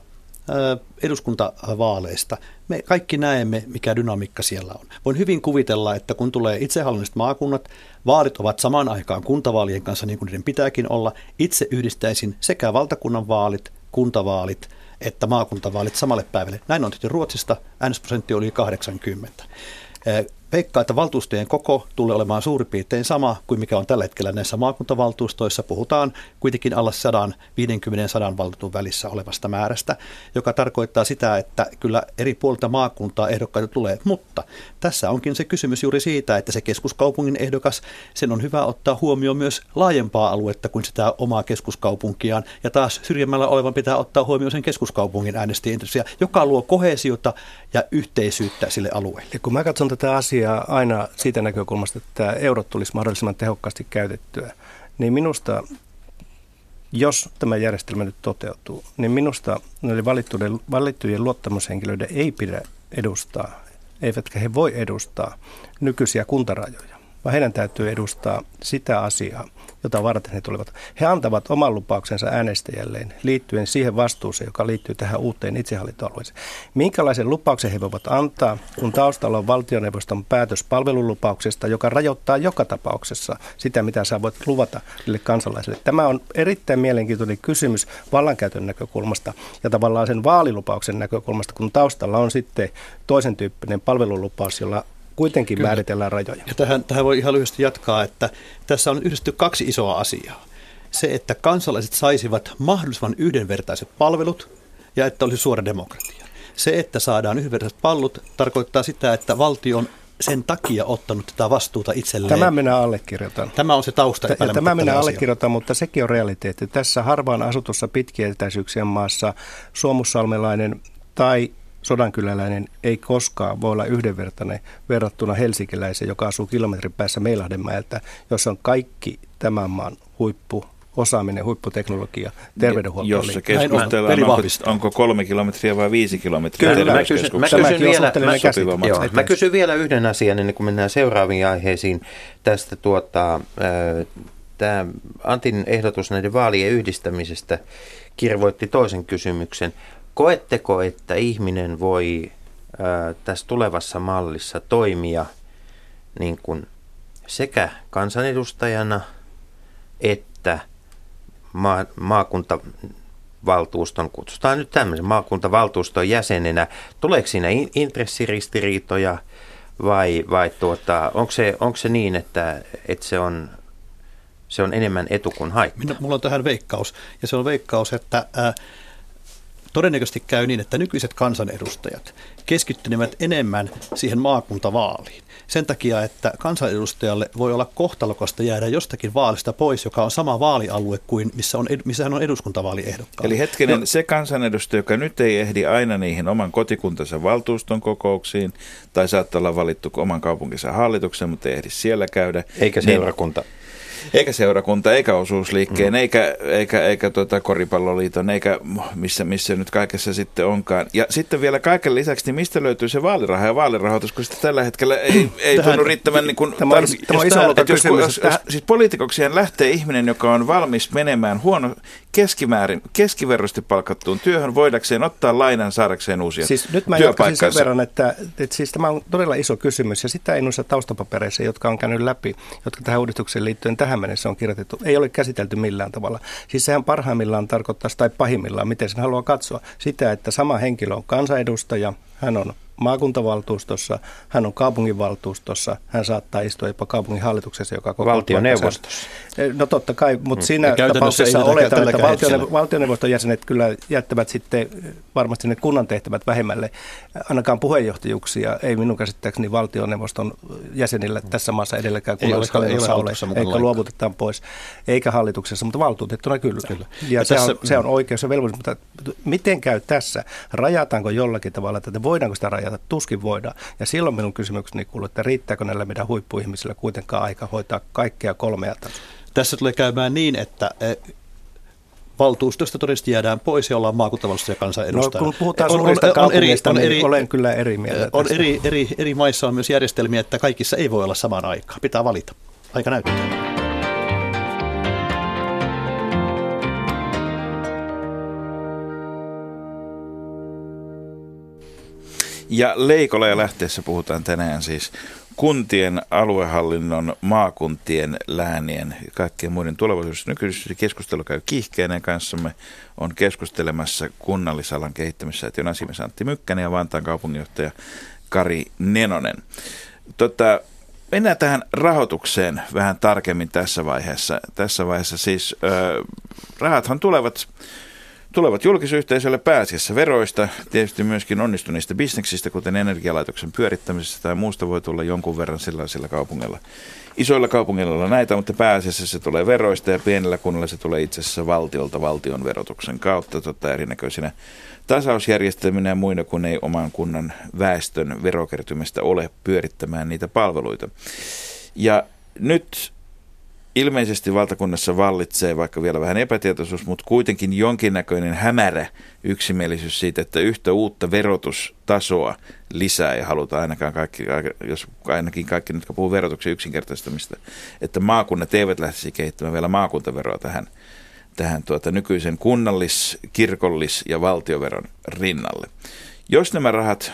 eduskuntavaaleista. Me kaikki näemme, mikä dynamiikka siellä on. Voin hyvin kuvitella, että kun tulee itsehallinnolliset maakunnat, vaalit ovat samaan aikaan kuntavaalien kanssa niin kuin niiden pitääkin olla. Itse yhdistäisin sekä valtakunnan vaalit, kuntavaalit että maakuntavaalit samalle päivälle. Näin on tehty Ruotsista, äänestysprosentti oli 80. Veikkaa, että valtuustojen koko tulee olemaan suurin piirtein sama kuin mikä on tällä hetkellä näissä maakuntavaltuustoissa. Puhutaan kuitenkin alle 150-100 valtuutun välissä olevasta määrästä, joka tarkoittaa sitä, että kyllä eri puolilta maakuntaa ehdokkaita tulee. Mutta tässä onkin se kysymys juuri siitä, että se keskuskaupungin ehdokas, sen on hyvä ottaa huomioon myös laajempaa aluetta kuin sitä omaa keskuskaupunkiaan. Ja taas syrjemmällä olevan pitää ottaa huomioon sen keskuskaupungin äänestäjien joka luo kohesiota ja yhteisyyttä sille alueelle. Ja kun mä katson tätä asiaa, asiaa aina siitä näkökulmasta, että eurot tulisi mahdollisimman tehokkaasti käytettyä, niin minusta, jos tämä järjestelmä nyt toteutuu, niin minusta näille valittujen, valittujen luottamushenkilöiden ei pidä edustaa, eivätkä he voi edustaa nykyisiä kuntarajoja, vaan heidän täytyy edustaa sitä asiaa, jota varten he tulevat. He antavat oman lupauksensa äänestäjälleen liittyen siihen vastuuseen, joka liittyy tähän uuteen itsehallintoalueeseen. Minkälaisen lupauksen he voivat antaa, kun taustalla on valtioneuvoston päätös palvelulupauksesta, joka rajoittaa joka tapauksessa sitä, mitä sä voit luvata niille kansalaisille. Tämä on erittäin mielenkiintoinen kysymys vallankäytön näkökulmasta ja tavallaan sen vaalilupauksen näkökulmasta, kun taustalla on sitten toisen tyyppinen palvelulupaus, jolla kuitenkin Kyllä. määritellään rajoja. Ja tähän, tähän voi ihan lyhyesti jatkaa, että tässä on yhdistetty kaksi isoa asiaa. Se, että kansalaiset saisivat mahdollisimman yhdenvertaiset palvelut ja että olisi suora demokratia. Se, että saadaan yhdenvertaiset palvelut, tarkoittaa sitä, että valtio on sen takia ottanut tätä vastuuta itselleen. Tämä minä allekirjoitan. Tämä on se tausta. Ja tämä minä allekirjoitan, mutta sekin on realiteetti. Tässä harvaan asutussa pitkien etäisyyksien maassa suomussalmelainen tai sodankyläläinen ei koskaan voi olla yhdenvertainen verrattuna helsinkiläiseen, joka asuu kilometrin päässä Meilahdenmäeltä, jossa on kaikki tämän maan huippu osaaminen, huipputeknologia, terveydenhuolto. Jossa keskustellaan, onko, onko kolme kilometriä vai viisi kilometriä Kyllä, mä kysyn, mä kysyn, vielä, mä, joo, mä kysyn vielä yhden asian ennen kuin mennään seuraaviin aiheisiin tästä tuota, tämä Antin ehdotus näiden vaalien yhdistämisestä kirvoitti toisen kysymyksen. Koetteko, että ihminen voi ää, tässä tulevassa mallissa toimia niin kuin sekä kansanedustajana että maakunta maakuntavaltuuston, kutsutaan nyt tämmöisen maakuntavaltuuston jäsenenä, tuleeko siinä in- intressiristiriitoja vai, vai tuota, onko, se, onko se niin, että, että se, on, se on enemmän etu kuin haittaa? Minä, mulla on tähän veikkaus, ja se on veikkaus, että ää, todennäköisesti käy niin, että nykyiset kansanedustajat keskittynevät enemmän siihen maakuntavaaliin. Sen takia, että kansanedustajalle voi olla kohtalokasta jäädä jostakin vaalista pois, joka on sama vaalialue kuin missä, on, missä hän on eduskuntavaaliehdokkaan. Eli hetkinen, no, se kansanedustaja, joka nyt ei ehdi aina niihin oman kotikuntansa valtuuston kokouksiin, tai saattaa olla valittu oman kaupunkinsa hallituksen, mutta ei ehdi siellä käydä. Eikä niin- seurakunta. Niin, eikä seurakunta, eikä osuusliikkeen, mm. eikä, eikä, eikä tuota koripalloliiton, eikä missä, missä nyt kaikessa sitten onkaan. Ja sitten vielä kaiken lisäksi, niin mistä löytyy se vaaliraha ja vaalirahoitus, kun sitä tällä hetkellä ei, ei Tähän- tunnu riittävän niin kuin Tämä on- tarvi- tämä on iso luokan että jos, jos, jos, siis poliitikokseen lähtee ihminen, joka on valmis menemään huono keskimäärin, keskiverrosti palkattuun työhön, voidakseen ottaa lainan saadakseen uusia Siis nyt mä jatkaisin sen verran, että, että siis tämä on todella iso kysymys ja sitä ei noissa taustapapereissa, jotka on käynyt läpi, jotka tähän uudistukseen liittyen tähän mennessä on kirjoitettu, ei ole käsitelty millään tavalla. Siis sehän parhaimmillaan tarkoittaa, tai pahimmillaan, miten sen haluaa katsoa, sitä, että sama henkilö on kansanedustaja, hän on maakuntavaltuustossa, hän on kaupunginvaltuustossa, hän saattaa istua jopa kaupunginhallituksessa, joka koko Valtioneuvostossa. No totta kai, mutta siinä Ja tapauksessa oletan, että tälläkään valtioneuv- hetkellä. valtioneuvoston jäsenet kyllä jättävät sitten varmasti ne kunnan tehtävät vähemmälle. Ainakaan puheenjohtajuuksia ei minun käsittääkseni valtioneuvoston jäsenillä tässä maassa edelläkään kunnallishallinnossa ei ole ole, eikä luovutetaan pois, eikä hallituksessa, mutta valtuutettuna kyllä. Kyllä. Ja, Ja se, tässä- on, se on oikeus ja velvollisuus, mutta miten käy tässä? Rajataanko jollakin tavalla tätä? Voidaanko sitä rajata? Tuskin voidaan. Ja silloin minun kysymykseni kuuluu, että riittääkö näillä meidän huippuihmisillä kuitenkaan aika hoitaa kaikkea kolmea tasoa? Tässä tulee käymään niin, että eh, valtuustosta todennäköisesti jäädään pois ja ollaan maakuntavaltuusto ja No, kansanedustajana. kun puhutaan On- on- suurista on eri- kaupungeista, on niin eri- olen kyllä eri mieltä On tästä. eri, eri, eri maissa on myös järjestelmiä, että kaikissa ei voi olla samaan aikaan. Pitää valita. Aika näyttää. Ja Leikola ja lähteessä puhutaan tänään siis kuntien, aluehallinnon, maakuntien, läänien ja kaikkien muiden tulevaisuudessa. Nykyisin keskustelu käy kiihkeäneen kanssamme. On keskustelemassa kunnallisalan kehittämissäätiön asiamies Antti Mykkänen ja Vantaan kaupunginjohtaja Kari Nenonen. Tota, mennään tähän rahoitukseen vähän tarkemmin tässä vaiheessa. Tässä vaiheessa siis ö, rahathan tulevat tulevat julkisyhteisölle pääasiassa veroista, tietysti myöskin onnistuneista bisneksistä, kuten energialaitoksen pyörittämisestä tai muusta voi tulla jonkun verran sellaisilla kaupungilla. Isoilla kaupungeilla on näitä, mutta pääasiassa se tulee veroista ja pienillä kunnilla se tulee itse asiassa valtiolta valtion verotuksen kautta tota, erinäköisinä tasausjärjestelminä ja muina, kun ei oman kunnan väestön verokertymistä ole pyörittämään niitä palveluita. Ja nyt ilmeisesti valtakunnassa vallitsee vaikka vielä vähän epätietoisuus, mutta kuitenkin jonkinnäköinen hämärä yksimielisyys siitä, että yhtä uutta verotustasoa lisää ja halutaan ainakaan kaikki, jos ainakin kaikki, jotka puhuu verotuksen yksinkertaistamista, että maakunnat eivät lähtisi kehittämään vielä maakuntaveroa tähän, tähän tuota nykyisen kunnallis-, kirkollis- ja valtioveron rinnalle. Jos nämä rahat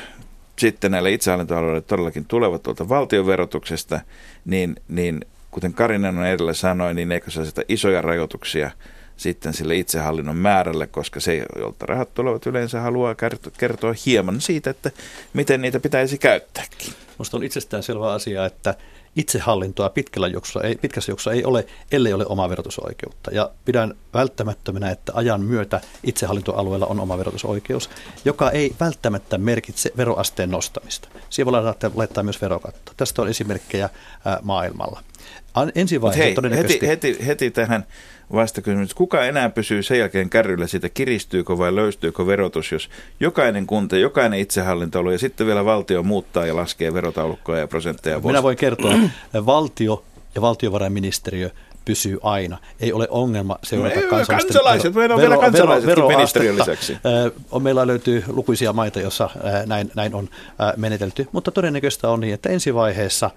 sitten näille itsehallintoalueille todellakin tulevat tuolta valtioverotuksesta, niin, niin kuten Karinen on edellä sanoi, niin eikö se aseta isoja rajoituksia sitten sille itsehallinnon määrälle, koska se, jolta rahat tulevat yleensä, haluaa kertoa hieman siitä, että miten niitä pitäisi käyttääkin. Minusta on itsestään selvä asia, että itsehallintoa pitkällä juoksussa ei, pitkässä juoksussa ei ole, ellei ole omaa verotusoikeutta. Ja pidän välttämättömänä, että ajan myötä itsehallintoalueella on oma verotusoikeus, joka ei välttämättä merkitse veroasteen nostamista. Siihen voi laittaa, myös verokatto. Tästä on esimerkkejä maailmalla. Ensi vaiheessa hei, todennäköisesti... heti, heti, heti tähän vastakysymys. Kuka enää pysyy sen jälkeen kärryllä siitä, kiristyykö vai löystyykö verotus, jos jokainen kunta, jokainen itsehallintoalue ja sitten vielä valtio muuttaa ja laskee verotaulukkoa ja prosentteja vuosi. Minä voin kertoa, valtio ja valtiovarainministeriö pysyy aina. Ei ole ongelma seurata No ei, kansallisten kansalaiset, meillä on vielä kansalaisetkin ministeriön lisäksi. Meillä löytyy lukuisia maita, joissa näin, näin on menetelty, mutta todennäköistä on niin, että ensi vaiheessa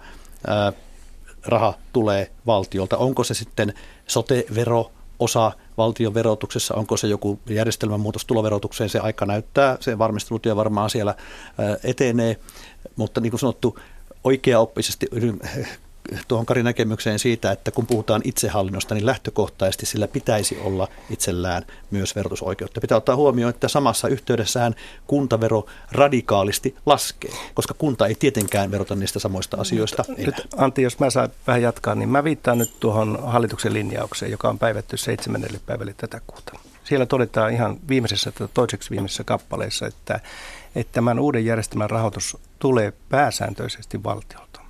raha tulee valtiolta. Onko se sitten sote-vero, osa valtion verotuksessa, onko se joku järjestelmän muutos tuloverotukseen, se aika näyttää, se valmistelutyö varmaan siellä etenee, mutta niin kuin sanottu, oikea-oppisesti tuohon Karin näkemykseen siitä, että kun puhutaan itsehallinnosta, niin lähtökohtaisesti sillä pitäisi olla itsellään myös verotusoikeutta. Pitää ottaa huomioon, että samassa yhteydessään kuntavero radikaalisti laskee, koska kunta ei tietenkään verota niistä samoista asioista enää. Nyt, Antti, jos mä saan vähän jatkaa, niin mä viittaan nyt tuohon hallituksen linjaukseen, joka on päivätty 7. päivälle tätä kuuta. Siellä todetaan ihan viimeisessä tai toiseksi viimeisessä kappaleessa, että, että tämän uuden järjestelmän rahoitus tulee pääsääntöisesti valtiolta.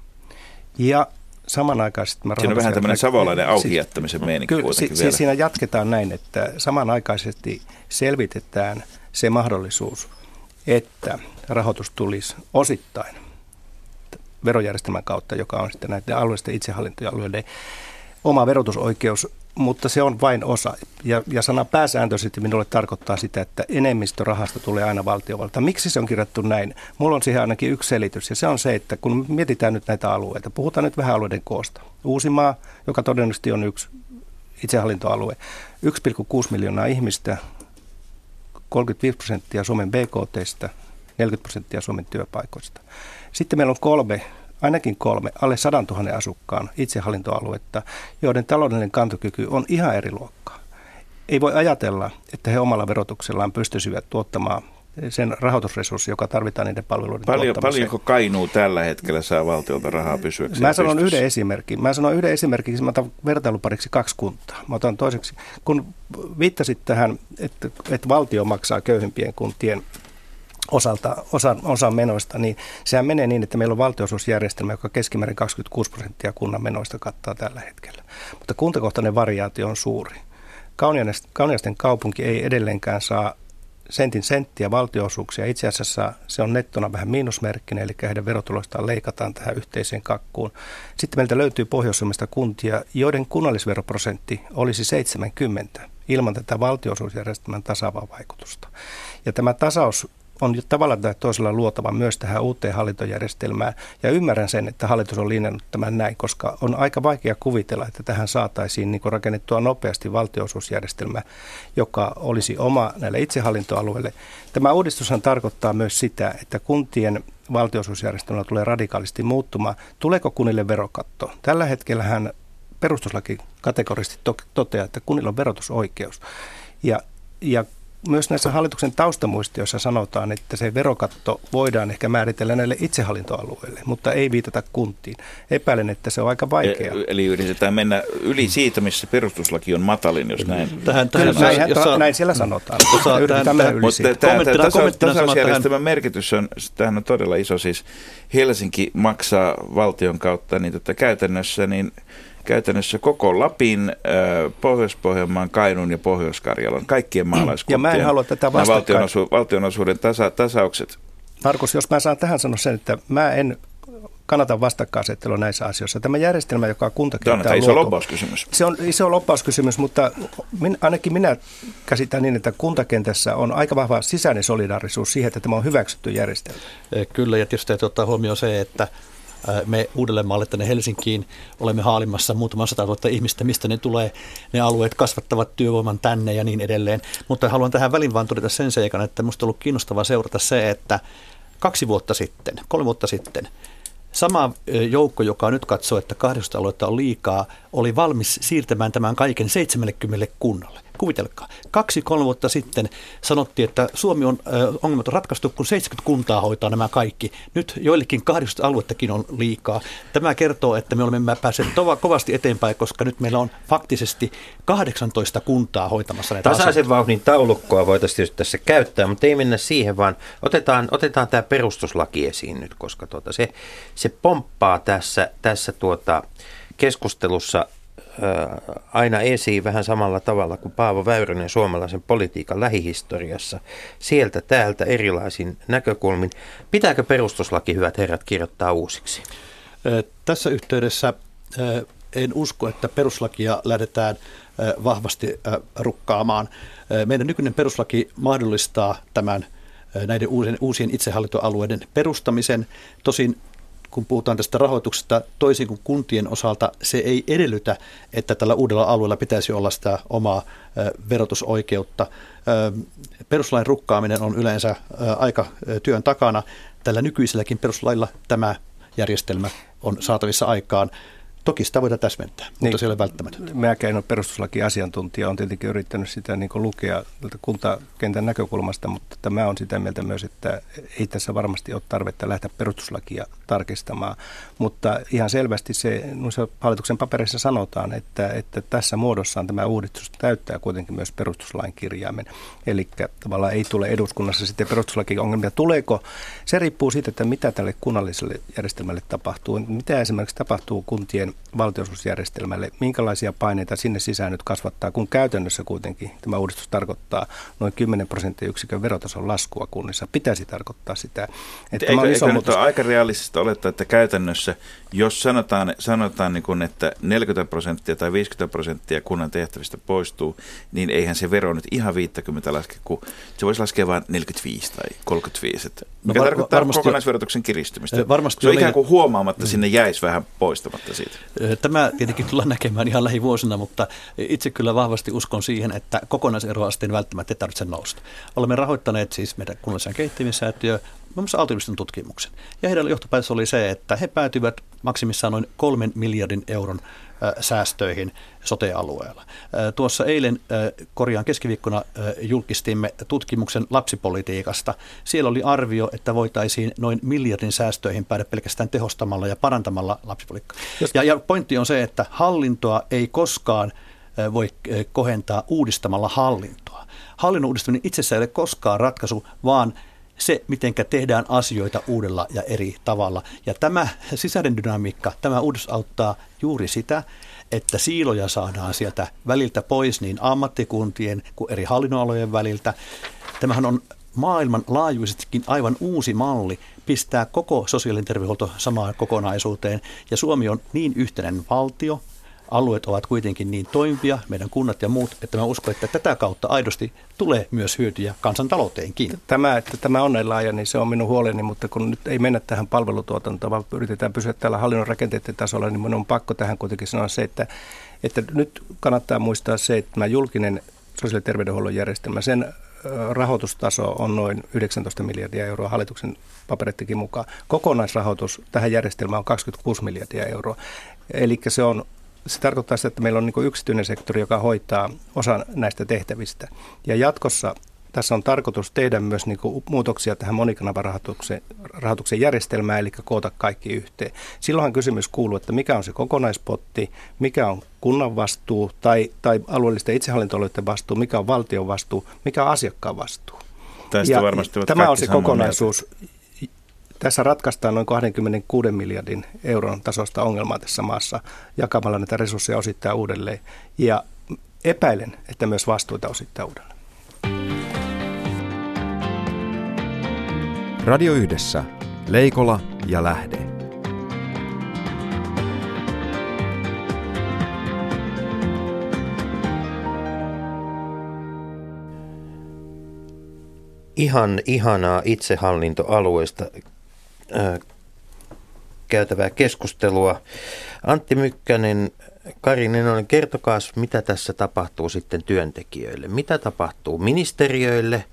Ja samanaikaisesti... Mä Siinä on vähän tämmöinen savolainen auki siis- jättämisen meininki Kyllä, kuitenkin si- vielä. siis siinä jatketaan näin, että samanaikaisesti selvitetään se mahdollisuus, että rahoitus tulisi osittain verojärjestelmän kautta, joka on sitten näiden alueisten itsehallintoalueiden oma verotusoikeus, mutta se on vain osa. Ja, ja sana pääsääntöisesti minulle tarkoittaa sitä, että enemmistö rahasta tulee aina valtiovalta. Miksi se on kirjattu näin? Mulla on siihen ainakin yksi selitys, ja se on se, että kun mietitään nyt näitä alueita, puhutaan nyt vähän alueiden koosta. Uusimaa, joka todennäköisesti on yksi itsehallintoalue, 1,6 miljoonaa ihmistä, 35 prosenttia Suomen BKTstä, 40 prosenttia Suomen työpaikoista. Sitten meillä on kolme, ainakin kolme, alle 100 000 asukkaan itsehallintoaluetta, joiden taloudellinen kantokyky on ihan eri luokkaa. Ei voi ajatella, että he omalla verotuksellaan pystyisivät tuottamaan sen rahoitusresurssi, joka tarvitaan niiden palveluiden Paljon, tuottamiseen. paljonko Kainuu tällä hetkellä saa valtiolta rahaa pysyäkseen Mä sanon pystyssä? yhden esimerkin. Mä sanon yhden esimerkin, mä otan vertailupariksi kaksi kuntaa. Mä otan toiseksi, kun viittasit tähän, että, että valtio maksaa köyhimpien kuntien osalta, osan, osan menoista, niin sehän menee niin, että meillä on valtionosuusjärjestelmä, joka keskimäärin 26 prosenttia kunnan menoista kattaa tällä hetkellä. Mutta kuntakohtainen variaatio on suuri. Kauniaisten kaupunki ei edelleenkään saa sentin senttiä valtionosuuksia. Itse asiassa se on nettona vähän miinusmerkkinen, eli heidän verotuloistaan leikataan tähän yhteiseen kakkuun. Sitten meiltä löytyy pohjois kuntia, joiden kunnallisveroprosentti olisi 70 ilman tätä valtionosuusjärjestelmän tasaavaa vaikutusta. Ja tämä tasaus on tavalla tai toisella luotava myös tähän uuteen hallintojärjestelmään. Ja ymmärrän sen, että hallitus on linjannut tämän näin, koska on aika vaikea kuvitella, että tähän saataisiin niin rakennettua nopeasti valtionosuusjärjestelmä, joka olisi oma näille itsehallintoalueille. Tämä uudistushan tarkoittaa myös sitä, että kuntien valtionosuusjärjestelmä tulee radikaalisti muuttumaan. Tuleeko kunnille verokatto? Tällä hetkellähän perustuslaki kategorisesti to- toteaa, että kunnilla on verotusoikeus. Ja, ja myös näissä hallituksen taustamuistioissa sanotaan, että se verokatto voidaan ehkä määritellä näille itsehallintoalueille, mutta ei viitata kuntiin. Epäilen, että se on aika vaikeaa. E- Eli yritetään mennä yli siitä, missä perustuslaki on matalin, jos näin. Tähän, Kyllä, tähän, näin, jos saa- näin siellä sanotaan. jos saa Yritetään tähän- mennä tähän- yli Mutta siitä. tämä tasa, tasausjärjestelmän merkitys on, tämähän on todella iso. Siis Helsinki maksaa valtion kautta niin tota, käytännössä, niin käytännössä koko Lapin, Pohjois-Pohjanmaan, Kainuun ja Pohjois-Karjalan, kaikkien maalaiskuntien Ja mä en halua tätä vastakkain- valtionosu, valtionosuuden tasa, tasaukset. Markus, jos mä saan tähän sanoa sen, että mä en kannata vastakkainasettelua näissä asioissa. Tämä järjestelmä, joka on Tämä on iso luotu, lobbauskysymys. Se on iso loppauskysymys, mutta min, ainakin minä käsitän niin, että kuntakentässä on aika vahva sisäinen solidaarisuus siihen, että tämä on hyväksytty järjestelmä. Eh, Kyllä, ja tietysti täytyy ottaa huomioon se, että me Uudellemaalle tänne Helsinkiin olemme haalimassa muutaman sata tuhatta ihmistä, mistä ne tulee, ne alueet kasvattavat työvoiman tänne ja niin edelleen. Mutta haluan tähän väliin vaan todeta sen seikan, että minusta on ollut kiinnostavaa seurata se, että kaksi vuotta sitten, kolme vuotta sitten, sama joukko, joka nyt katsoo, että 18 aluetta on liikaa, oli valmis siirtämään tämän kaiken 70 kunnalle. Kuvitelkaa, kaksi-kolme vuotta sitten sanottiin, että Suomi on, äh, ongelmat on ratkaistu, kun 70 kuntaa hoitaa nämä kaikki. Nyt joillekin 18 aluettakin on liikaa. Tämä kertoo, että me olemme päässeet tova, kovasti eteenpäin, koska nyt meillä on faktisesti 18 kuntaa hoitamassa näitä Tasaisen asioita. vauhdin taulukkoa voitaisiin tässä käyttää, mutta ei mennä siihen, vaan otetaan, otetaan tämä perustuslaki esiin nyt, koska tuota, se, se pomppaa tässä, tässä tuota keskustelussa aina esiin vähän samalla tavalla kuin Paavo Väyrynen suomalaisen politiikan lähihistoriassa. Sieltä täältä erilaisin näkökulmin. Pitääkö perustuslaki, hyvät herrat, kirjoittaa uusiksi? Tässä yhteydessä en usko, että peruslakia lähdetään vahvasti rukkaamaan. Meidän nykyinen peruslaki mahdollistaa tämän näiden uusien, uusien itsehallintoalueiden perustamisen. Tosin kun puhutaan tästä rahoituksesta, toisin kuin kuntien osalta, se ei edellytä, että tällä uudella alueella pitäisi olla sitä omaa verotusoikeutta. Peruslain rukkaaminen on yleensä aika työn takana. Tällä nykyiselläkin peruslailla tämä järjestelmä on saatavissa aikaan. Toki sitä voidaan täsmentää, mutta Niin. se ei ole välttämätöntä. Mäkään ole perustuslakiasiantuntija, on tietenkin yrittänyt sitä niin lukea tältä kuntakentän näkökulmasta, mutta tämä on sitä mieltä myös, että ei tässä varmasti ole tarvetta lähteä perustuslakia tarkistamaan. Mutta ihan selvästi se, noissa hallituksen paperissa sanotaan, että, että tässä muodossaan tämä uudistus täyttää kuitenkin myös perustuslain kirjaimen. Eli tavallaan ei tule eduskunnassa sitten perustuslaki-ongelmia. Tuleeko, se riippuu siitä, että mitä tälle kunnalliselle järjestelmälle tapahtuu. Mitä esimerkiksi tapahtuu kuntien valtionosuusjärjestelmälle, minkälaisia paineita sinne sisään nyt kasvattaa, kun käytännössä kuitenkin tämä uudistus tarkoittaa noin 10 prosenttia yksikön verotason laskua kunnissa. Pitäisi tarkoittaa sitä. Että Eikö, on eikö iso nyt muutos. aika realistista olettaa, että käytännössä, jos sanotaan, sanotaan niin kuin, että 40 prosenttia tai 50 prosenttia kunnan tehtävistä poistuu, niin eihän se vero nyt ihan 50 laske, kun se voisi laskea vain 45 tai 35. Että mikä var- tarkoittaa varmasti- kokonaisverotuksen kiristymistä. Eh, varmasti se on ikään kuin huomaamatta, sinne jäisi vähän poistamatta siitä. Tämä tietenkin tullaan näkemään ihan lähivuosina, mutta itse kyllä vahvasti uskon siihen, että kokonaiseroasteen välttämättä ei tarvitse nousta. Olemme rahoittaneet siis meidän kunnallisen kehittämissäätiö muun muassa Aalto-yliopiston tutkimuksen. Ja heidän johtopäätös oli se, että he päätyvät maksimissaan noin kolmen miljardin euron säästöihin sote-alueella. Tuossa eilen, korjaan keskiviikkona, julkistimme tutkimuksen lapsipolitiikasta. Siellä oli arvio, että voitaisiin noin miljardin säästöihin päästä pelkästään tehostamalla ja parantamalla lapsipolitiikkaa. Ja, ja pointti on se, että hallintoa ei koskaan voi kohentaa uudistamalla hallintoa. Hallinnon uudistaminen itsessään ei ole koskaan ratkaisu, vaan se, miten tehdään asioita uudella ja eri tavalla. Ja tämä sisäinen dynamiikka, tämä uudistus auttaa juuri sitä, että siiloja saadaan sieltä väliltä pois niin ammattikuntien kuin eri hallinnonalojen väliltä. Tämähän on maailmanlaajuisestikin aivan uusi malli pistää koko sosiaalinen terveydenhuolto samaan kokonaisuuteen. Ja Suomi on niin yhtenäinen valtio, alueet ovat kuitenkin niin toimivia, meidän kunnat ja muut, että mä uskon, että tätä kautta aidosti tulee myös hyötyjä kansantalouteenkin. Tämä, että tämä on näin laaja, niin se on minun huoleni, mutta kun nyt ei mennä tähän palvelutuotantoon, vaan yritetään pysyä täällä hallinnon rakenteiden tasolla, niin minun on pakko tähän kuitenkin sanoa se, että, että nyt kannattaa muistaa se, että tämä julkinen sosiaali- ja terveydenhuollon järjestelmä, sen rahoitustaso on noin 19 miljardia euroa hallituksen paperittikin mukaan. Kokonaisrahoitus tähän järjestelmään on 26 miljardia euroa. Eli se on se tarkoittaa sitä, että meillä on niin yksityinen sektori, joka hoitaa osan näistä tehtävistä. Ja jatkossa tässä on tarkoitus tehdä myös niin muutoksia tähän monikanavarahoituksen rahoituksen järjestelmään, eli koota kaikki yhteen. Silloinhan kysymys kuuluu, että mikä on se kokonaispotti, mikä on kunnan vastuu tai, tai alueellisten itsehallintoalueiden vastuu, mikä on valtion vastuu, mikä on asiakkaan vastuu. Tästä Ja varmasti tämä on se kokonaisuus. Tässä ratkaistaan noin 26 miljardin euron tasosta ongelmaa tässä maassa jakamalla näitä resursseja osittain uudelleen. Ja epäilen, että myös vastuita osittain uudelleen. Radio Yhdessä. Leikola ja Lähde. Ihan ihanaa itsehallintoalueesta käytävää keskustelua. Antti Mykkänen, Kari Nenonen, kertokaa, mitä tässä tapahtuu sitten työntekijöille. Mitä tapahtuu ministeriöille?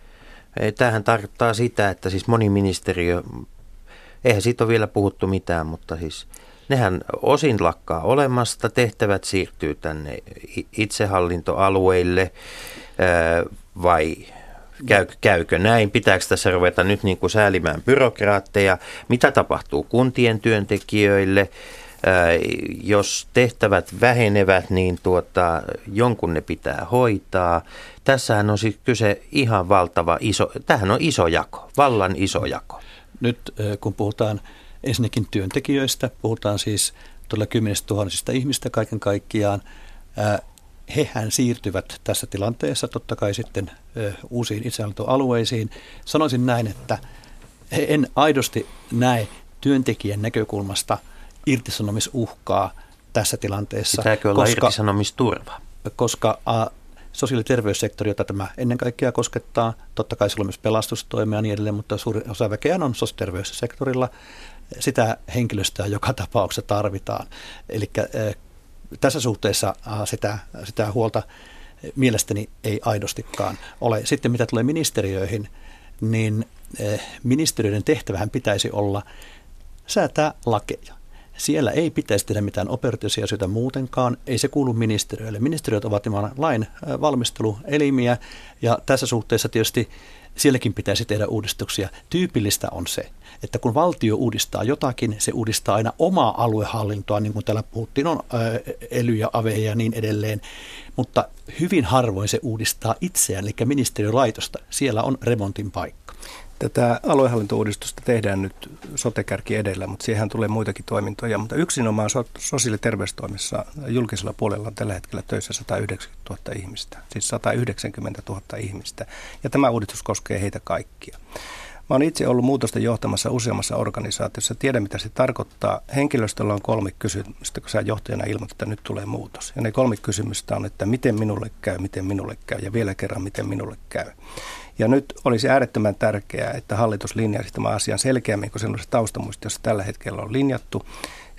Tämähän tarkoittaa sitä, että siis moni ministeriö, eihän siitä ole vielä puhuttu mitään, mutta siis nehän osin lakkaa olemasta, tehtävät siirtyy tänne itsehallintoalueille vai käy, käykö näin? Pitääkö tässä ruveta nyt niin kuin säälimään byrokraatteja? Mitä tapahtuu kuntien työntekijöille? Ää, jos tehtävät vähenevät, niin tuota, jonkun ne pitää hoitaa. Tässähän on siis kyse ihan valtava iso, tämähän on iso jako, vallan iso jako. Nyt eh, kun puhutaan ensinnäkin työntekijöistä, puhutaan siis todella kymmenistä tuhansista ihmistä kaiken kaikkiaan, ää, hehän siirtyvät tässä tilanteessa totta kai sitten uusiin itsehallintoalueisiin. Sanoisin näin, että en aidosti näe työntekijän näkökulmasta irtisanomisuhkaa tässä tilanteessa. Pitääkö olla irtisanomisturva? koska a, sosiaali- ja terveyssektori, jota tämä ennen kaikkea koskettaa, totta kai sillä on myös pelastustoimia ja niin edelleen, mutta suuri osa väkeä on sosiaali- ja terveyssektorilla. Sitä henkilöstöä joka tapauksessa tarvitaan. Eli tässä suhteessa a, sitä, sitä huolta mielestäni ei aidostikaan ole. Sitten mitä tulee ministeriöihin, niin eh, ministeriöiden tehtävähän pitäisi olla säätää lakeja Siellä ei pitäisi tehdä mitään operatiivisia asioita muutenkaan, ei se kuulu ministeriöille. Ministeriöt ovat nimenomaan lain valmisteluelimiä ja tässä suhteessa tietysti sielläkin pitäisi tehdä uudistuksia. Tyypillistä on se, että kun valtio uudistaa jotakin, se uudistaa aina omaa aluehallintoa, niin kuin täällä puhuttiin, on elyjä, aveja ja niin edelleen, mutta hyvin harvoin se uudistaa itseään, eli ministeriölaitosta. Siellä on remontin paikka. Tätä aluehallintouudistusta tehdään nyt sotekärki edellä, mutta siihen tulee muitakin toimintoja. Mutta yksinomaan so- sosiaali- ja terveystoimessa julkisella puolella on tällä hetkellä töissä 190 000 ihmistä. Siis 190 000 ihmistä. Ja tämä uudistus koskee heitä kaikkia. Mä olen itse ollut muutosta johtamassa useammassa organisaatiossa. Tiedän, mitä se tarkoittaa. Henkilöstöllä on kolme kysymystä, kun sä johtajana ilmoitat, että nyt tulee muutos. Ja ne kolme kysymystä on, että miten minulle käy, miten minulle käy ja vielä kerran, miten minulle käy. Ja nyt olisi äärettömän tärkeää, että hallitus linjaisi tämän asian selkeämmin kuin sellaisessa taustamuistiossa tällä hetkellä on linjattu.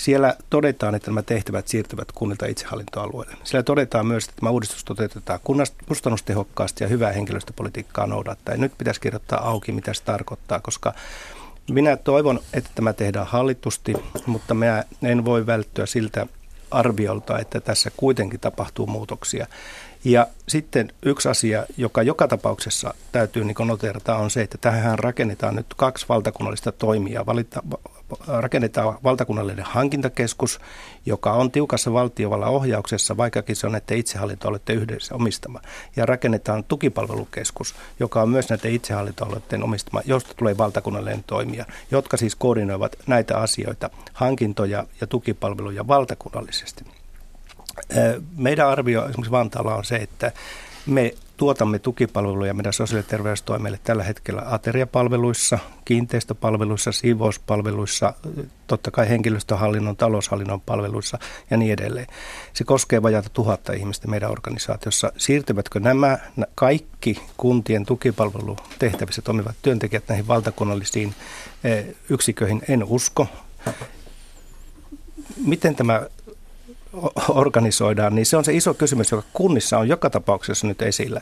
Siellä todetaan, että nämä tehtävät siirtyvät kunnilta itsehallintoalueelle. Siellä todetaan myös, että tämä uudistus toteutetaan kustannustehokkaasti ja hyvää henkilöstöpolitiikkaa noudattaa. nyt pitäisi kirjoittaa auki, mitä se tarkoittaa, koska minä toivon, että tämä tehdään hallitusti, mutta minä en voi välttyä siltä arviolta, että tässä kuitenkin tapahtuu muutoksia. Ja sitten yksi asia, joka joka tapauksessa täytyy niin noterata, on se, että tähän rakennetaan nyt kaksi valtakunnallista toimia. Valita, rakennetaan valtakunnallinen hankintakeskus, joka on tiukassa valtiovallan ohjauksessa, vaikkakin se on näiden itsehallintoalueiden yhdessä omistama. Ja rakennetaan tukipalvelukeskus, joka on myös näiden itsehallintoalueiden omistama, josta tulee valtakunnallinen toimija, jotka siis koordinoivat näitä asioita, hankintoja ja tukipalveluja valtakunnallisesti. Meidän arvio esimerkiksi Vantaalla on se, että me tuotamme tukipalveluja meidän sosiaali- ja terveystoimelle tällä hetkellä ateriapalveluissa, kiinteistöpalveluissa, siivouspalveluissa, totta kai henkilöstöhallinnon, taloushallinnon palveluissa ja niin edelleen. Se koskee vajaata tuhatta ihmistä meidän organisaatiossa. Siirtyvätkö nämä kaikki kuntien tukipalvelutehtävissä toimivat työntekijät näihin valtakunnallisiin yksiköihin? En usko. Miten tämä organisoidaan, niin se on se iso kysymys, joka kunnissa on joka tapauksessa nyt esillä.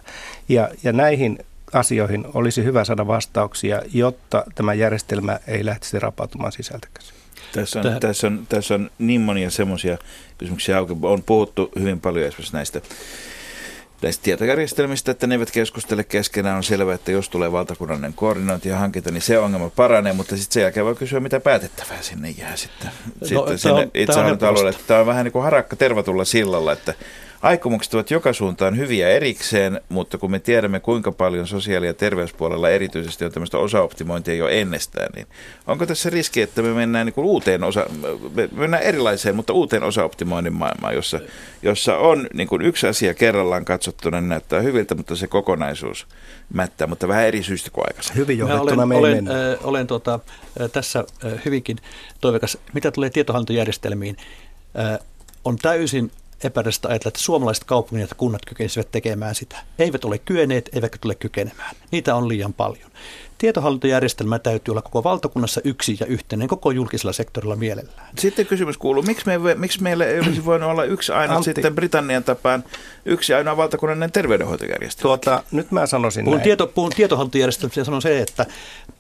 Ja, ja näihin asioihin olisi hyvä saada vastauksia, jotta tämä järjestelmä ei lähtisi rapautumaan sisältäkäsi. Tässä on, tässä, on, tässä on niin monia semmoisia kysymyksiä auki. On puhuttu hyvin paljon esimerkiksi näistä näistä tietojärjestelmistä, että ne eivät keskustele keskenään. On selvää, että jos tulee valtakunnallinen koordinointi ja hankinta, niin se ongelma paranee, mutta sitten sen jälkeen voi kysyä, mitä päätettävää sinne jää sitten, no, sitten sinne itsehallintoalueelle. Tämä on vähän niin kuin harakka tervatulla sillalla, että Aikomukset ovat joka suuntaan hyviä erikseen, mutta kun me tiedämme kuinka paljon sosiaali- ja terveyspuolella erityisesti on tämmöistä osaoptimointia jo ennestään, niin onko tässä riski, että me mennään niin kuin uuteen osa, me mennään erilaiseen, mutta uuteen osaoptimoinnin maailmaan, jossa, jossa on niin kuin yksi asia kerrallaan katsottuna, niin näyttää hyviltä, mutta se kokonaisuus mättää, mutta vähän eri syistä kuin aikaisemmin. Hyvin johdettuna olen, olen, äh, olen tuota, äh, tässä äh, hyvinkin toivekas. Mitä tulee tietohallintojärjestelmiin, äh, on täysin epärästä ajatella, että suomalaiset kaupungit ja kunnat kykenisivät tekemään sitä. Eivät ole kyenneet, eivätkä tule kykenemään. Niitä on liian paljon. Tietohallintojärjestelmä täytyy olla koko valtakunnassa yksi ja yhteinen koko julkisella sektorilla mielellään. Sitten kysymys kuuluu, miksi, me, miksi meillä ei olisi voinut olla yksi aina Antti. sitten Britannian tapaan yksi ainoa valtakunnallinen terveydenhoitojärjestelmä? Tuota, nyt mä sanoisin puhun näin. Tieto, puhun tietohallintojärjestelmästä ja sanon se, että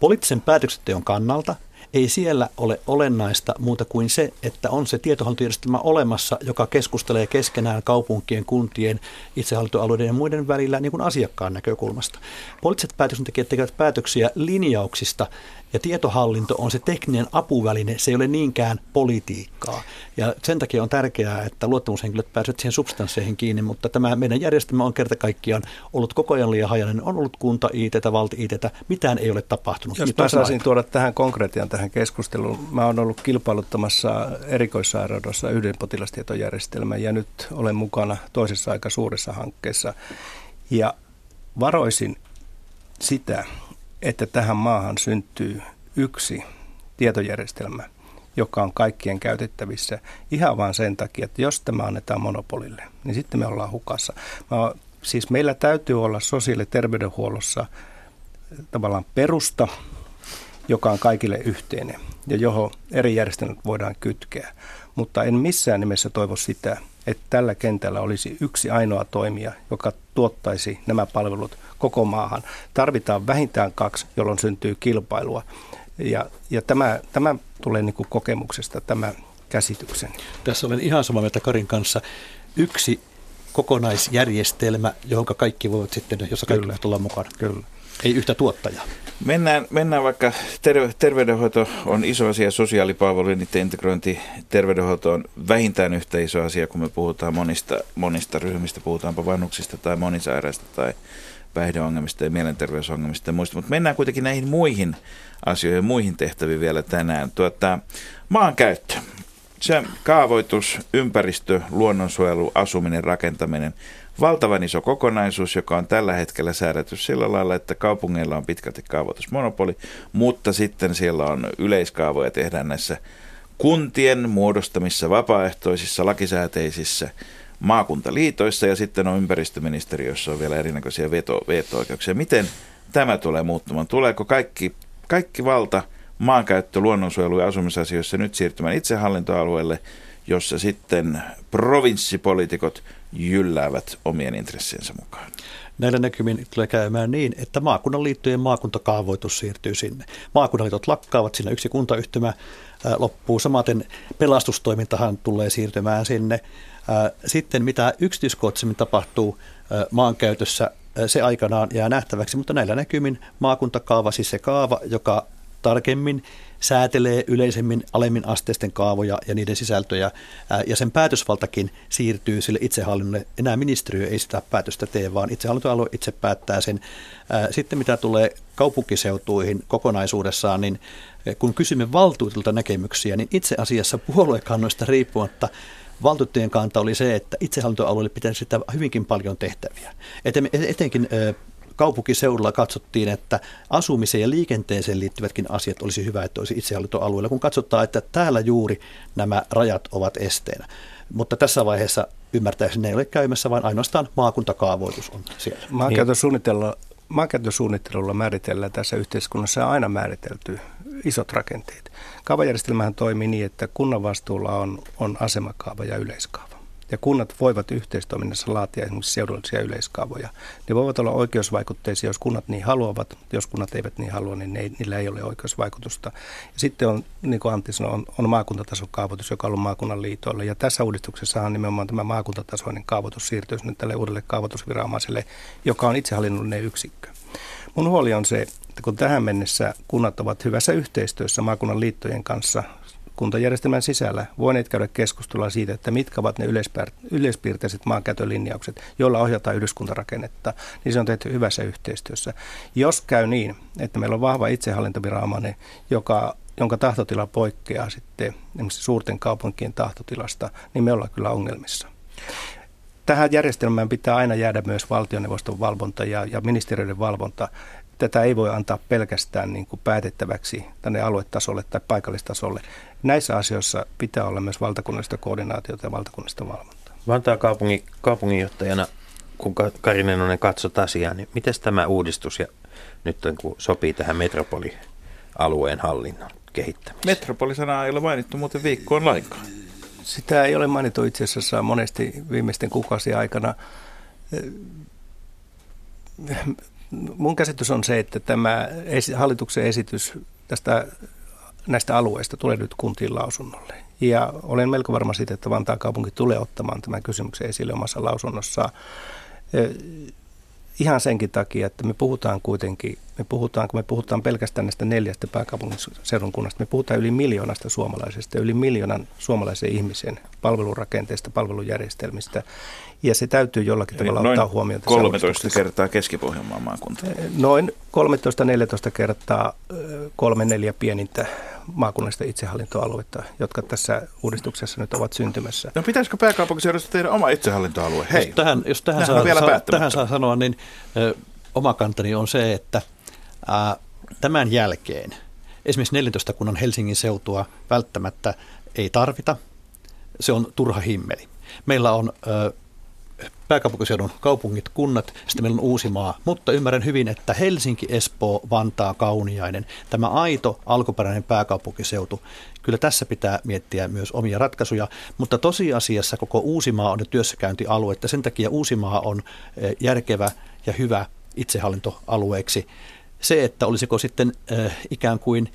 poliittisen päätöksenteon kannalta – ei siellä ole olennaista muuta kuin se, että on se tietohallintojärjestelmä olemassa, joka keskustelee keskenään kaupunkien, kuntien, itsehallintoalueiden ja muiden välillä niin kuin asiakkaan näkökulmasta. Poliittiset päätöksentekijät tekevät päätöksiä linjauksista ja tietohallinto on se tekninen apuväline, se ei ole niinkään politiikkaa. Ja sen takia on tärkeää, että luottamushenkilöt pääsevät siihen substansseihin kiinni, mutta tämä meidän järjestelmä on kerta kaikkiaan ollut koko ajan liian hajainen. On ollut kunta it valti it mitään ei ole tapahtunut. Jos mä saisin tuoda tähän konkretian tähän keskusteluun. Mä oon ollut kilpailuttamassa erikoissairaudessa yhden potilastietojärjestelmän ja nyt olen mukana toisessa aika suuressa hankkeessa. Ja varoisin sitä, että tähän maahan syntyy yksi tietojärjestelmä, joka on kaikkien käytettävissä ihan vain sen takia, että jos tämä annetaan monopolille, niin sitten me ollaan hukassa. Mä, siis meillä täytyy olla sosiaali- ja terveydenhuollossa tavallaan perusta, joka on kaikille yhteinen ja johon eri järjestelmät voidaan kytkeä. Mutta en missään nimessä toivo sitä, että tällä kentällä olisi yksi ainoa toimija, joka tuottaisi nämä palvelut koko maahan. Tarvitaan vähintään kaksi, jolloin syntyy kilpailua. Ja, ja tämä, tämä tulee niin kuin kokemuksesta, tämä käsityksen. Tässä olen ihan samaa mieltä Karin kanssa. Yksi kokonaisjärjestelmä, johon kaikki voivat sitten, jossa kaikki voivat olla mukana. Kyllä. Ei yhtä tuottajaa. Mennään, mennään vaikka, terve, terveydenhoito on iso asia, sosiaalipalvelujen niiden integrointi terveydenhoito on vähintään yhtä iso asia, kun me puhutaan monista, monista ryhmistä, puhutaanpa vanhuksista tai monisairaista tai päihdeongelmista ja mielenterveysongelmista ja muista. Mutta mennään kuitenkin näihin muihin asioihin, muihin tehtäviin vielä tänään. Tuota, maankäyttö. Se kaavoitus, ympäristö, luonnonsuojelu, asuminen, rakentaminen, valtavan iso kokonaisuus, joka on tällä hetkellä säädetty sillä lailla, että kaupungeilla on pitkälti kaavoitusmonopoli, mutta sitten siellä on yleiskaavoja tehdään näissä kuntien muodostamissa vapaaehtoisissa lakisääteisissä maakuntaliitoissa ja sitten on ympäristöministeriössä on vielä erinäköisiä veto, veto-oikeuksia. Miten tämä tulee muuttumaan? Tuleeko kaikki, kaikki valta maankäyttö, luonnonsuojelu ja asumisasioissa nyt siirtymään itsehallintoalueelle, jossa sitten provinssipoliitikot jylläävät omien intressiensä mukaan? Näillä näkymin tulee käymään niin, että maakunnan liittojen maakuntakaavoitus siirtyy sinne. Maakunnanliitot lakkaavat, siinä yksi kuntayhtymä loppuu. Samaten pelastustoimintahan tulee siirtymään sinne. Sitten mitä yksityiskohtaisemmin tapahtuu maankäytössä, se aikanaan jää nähtäväksi, mutta näillä näkymin maakuntakaava, siis se kaava, joka tarkemmin säätelee yleisemmin alemmin asteisten kaavoja ja niiden sisältöjä, ja sen päätösvaltakin siirtyy sille itsehallinnolle. Enää ministeriö ei sitä päätöstä tee, vaan itsehallintoalue itse päättää sen. Sitten mitä tulee kaupunkiseutuihin kokonaisuudessaan, niin kun kysymme valtuutilta näkemyksiä, niin itse asiassa puoluekannoista riippumatta valtuutettujen kanta oli se, että itsehallintoalueelle pitäisi sitä hyvinkin paljon tehtäviä. Etenkin kaupunkiseudulla katsottiin, että asumiseen ja liikenteeseen liittyvätkin asiat olisi hyvä, että olisi itsehallintoalueella, kun katsotaan, että täällä juuri nämä rajat ovat esteenä. Mutta tässä vaiheessa ymmärtäisin, ne ei ole käymässä, vaan ainoastaan maakuntakaavoitus on siellä. Maankäytön suunnittelulla, maankäytön suunnittelulla määritellään tässä yhteiskunnassa aina määritelty isot rakenteet. Kaavajärjestelmähän toimii niin, että kunnan vastuulla on, on asemakaava ja yleiskaava. Ja kunnat voivat yhteistoiminnassa laatia esimerkiksi seudullisia yleiskaavoja. Ne voivat olla oikeusvaikutteisia, jos kunnat niin haluavat. Jos kunnat eivät niin halua, niin ne, niillä ei ole oikeusvaikutusta. Ja sitten on, niin kuin Antti sanoi, on, on maakuntatason kaavoitus, joka on ollut maakunnan liitoille. Ja tässä uudistuksessahan nimenomaan tämä maakuntatasoinen kaavoitus siirtyy nyt tälle uudelle kaavoitusviranomaiselle, joka on itsehallinnollinen yksikkö. Mun huoli on se, että kun tähän mennessä kunnat ovat hyvässä yhteistyössä maakunnan liittojen kanssa kuntajärjestelmän sisällä voineet käydä keskustelua siitä, että mitkä ovat ne yleispiirteiset maankäytölinjaukset, joilla ohjataan yhdyskuntarakennetta, niin se on tehty hyvässä yhteistyössä. Jos käy niin, että meillä on vahva itsehallintoviranomainen, joka jonka tahtotila poikkeaa sitten esimerkiksi suurten kaupunkien tahtotilasta, niin me ollaan kyllä ongelmissa. Tähän järjestelmään pitää aina jäädä myös valtioneuvoston valvonta ja, ja ministeriöiden valvonta tätä ei voi antaa pelkästään niin kuin päätettäväksi tänne aluetasolle tai paikallistasolle. Näissä asioissa pitää olla myös valtakunnallista koordinaatiota ja valtakunnallista valvontaa. Vantaan kaupungin, kaupunginjohtajana, kun Kari Nenonen katsot asiaa, niin miten tämä uudistus ja nyt kun sopii tähän metropolialueen hallinnon kehittämiseen? Metropolisana ei ole mainittu muuten viikkoon lainkaan. Sitä ei ole mainittu itse asiassa monesti viimeisten kuukausien aikana mun käsitys on se, että tämä hallituksen esitys tästä näistä alueista tulee nyt kuntiin lausunnolle. Ja olen melko varma siitä, että Vantaan kaupunki tulee ottamaan tämän kysymyksen esille omassa lausunnossaan. Ihan senkin takia, että me puhutaan kuitenkin, me puhutaan, kun me puhutaan pelkästään näistä neljästä pääkaupunkiseudun kunnasta, me puhutaan yli miljoonasta suomalaisesta, yli miljoonan suomalaisen ihmisen palvelurakenteista, palvelujärjestelmistä. Ja se täytyy jollakin Eli tavalla ottaa huomioon. 13 kertaa Keski-Pohjanmaan maakunta. Noin 13-14 kertaa kolme neljä pienintä maakunnallista itsehallintoaluetta, jotka tässä uudistuksessa nyt ovat syntymässä. No pitäisikö pääkaupunkiseudusta tehdä oma itsehallintoalue? Hei, jos tähän, jos tähän, saa, saa, tähän saa sanoa, niin ö, oma kantani on se, että ä, tämän jälkeen esimerkiksi 14 kunnan Helsingin seutua välttämättä ei tarvita. Se on turha himmeli. Meillä on ö, pääkaupunkiseudun kaupungit, kunnat, sitten meillä on Uusimaa, mutta ymmärrän hyvin, että Helsinki, Espoo, Vantaa, Kauniainen, tämä aito alkuperäinen pääkaupunkiseutu, kyllä tässä pitää miettiä myös omia ratkaisuja, mutta tosiasiassa koko Uusimaa on työssäkäyntialue, että sen takia Uusimaa on eh, järkevä ja hyvä itsehallintoalueeksi. Se, että olisiko sitten äh, ikään kuin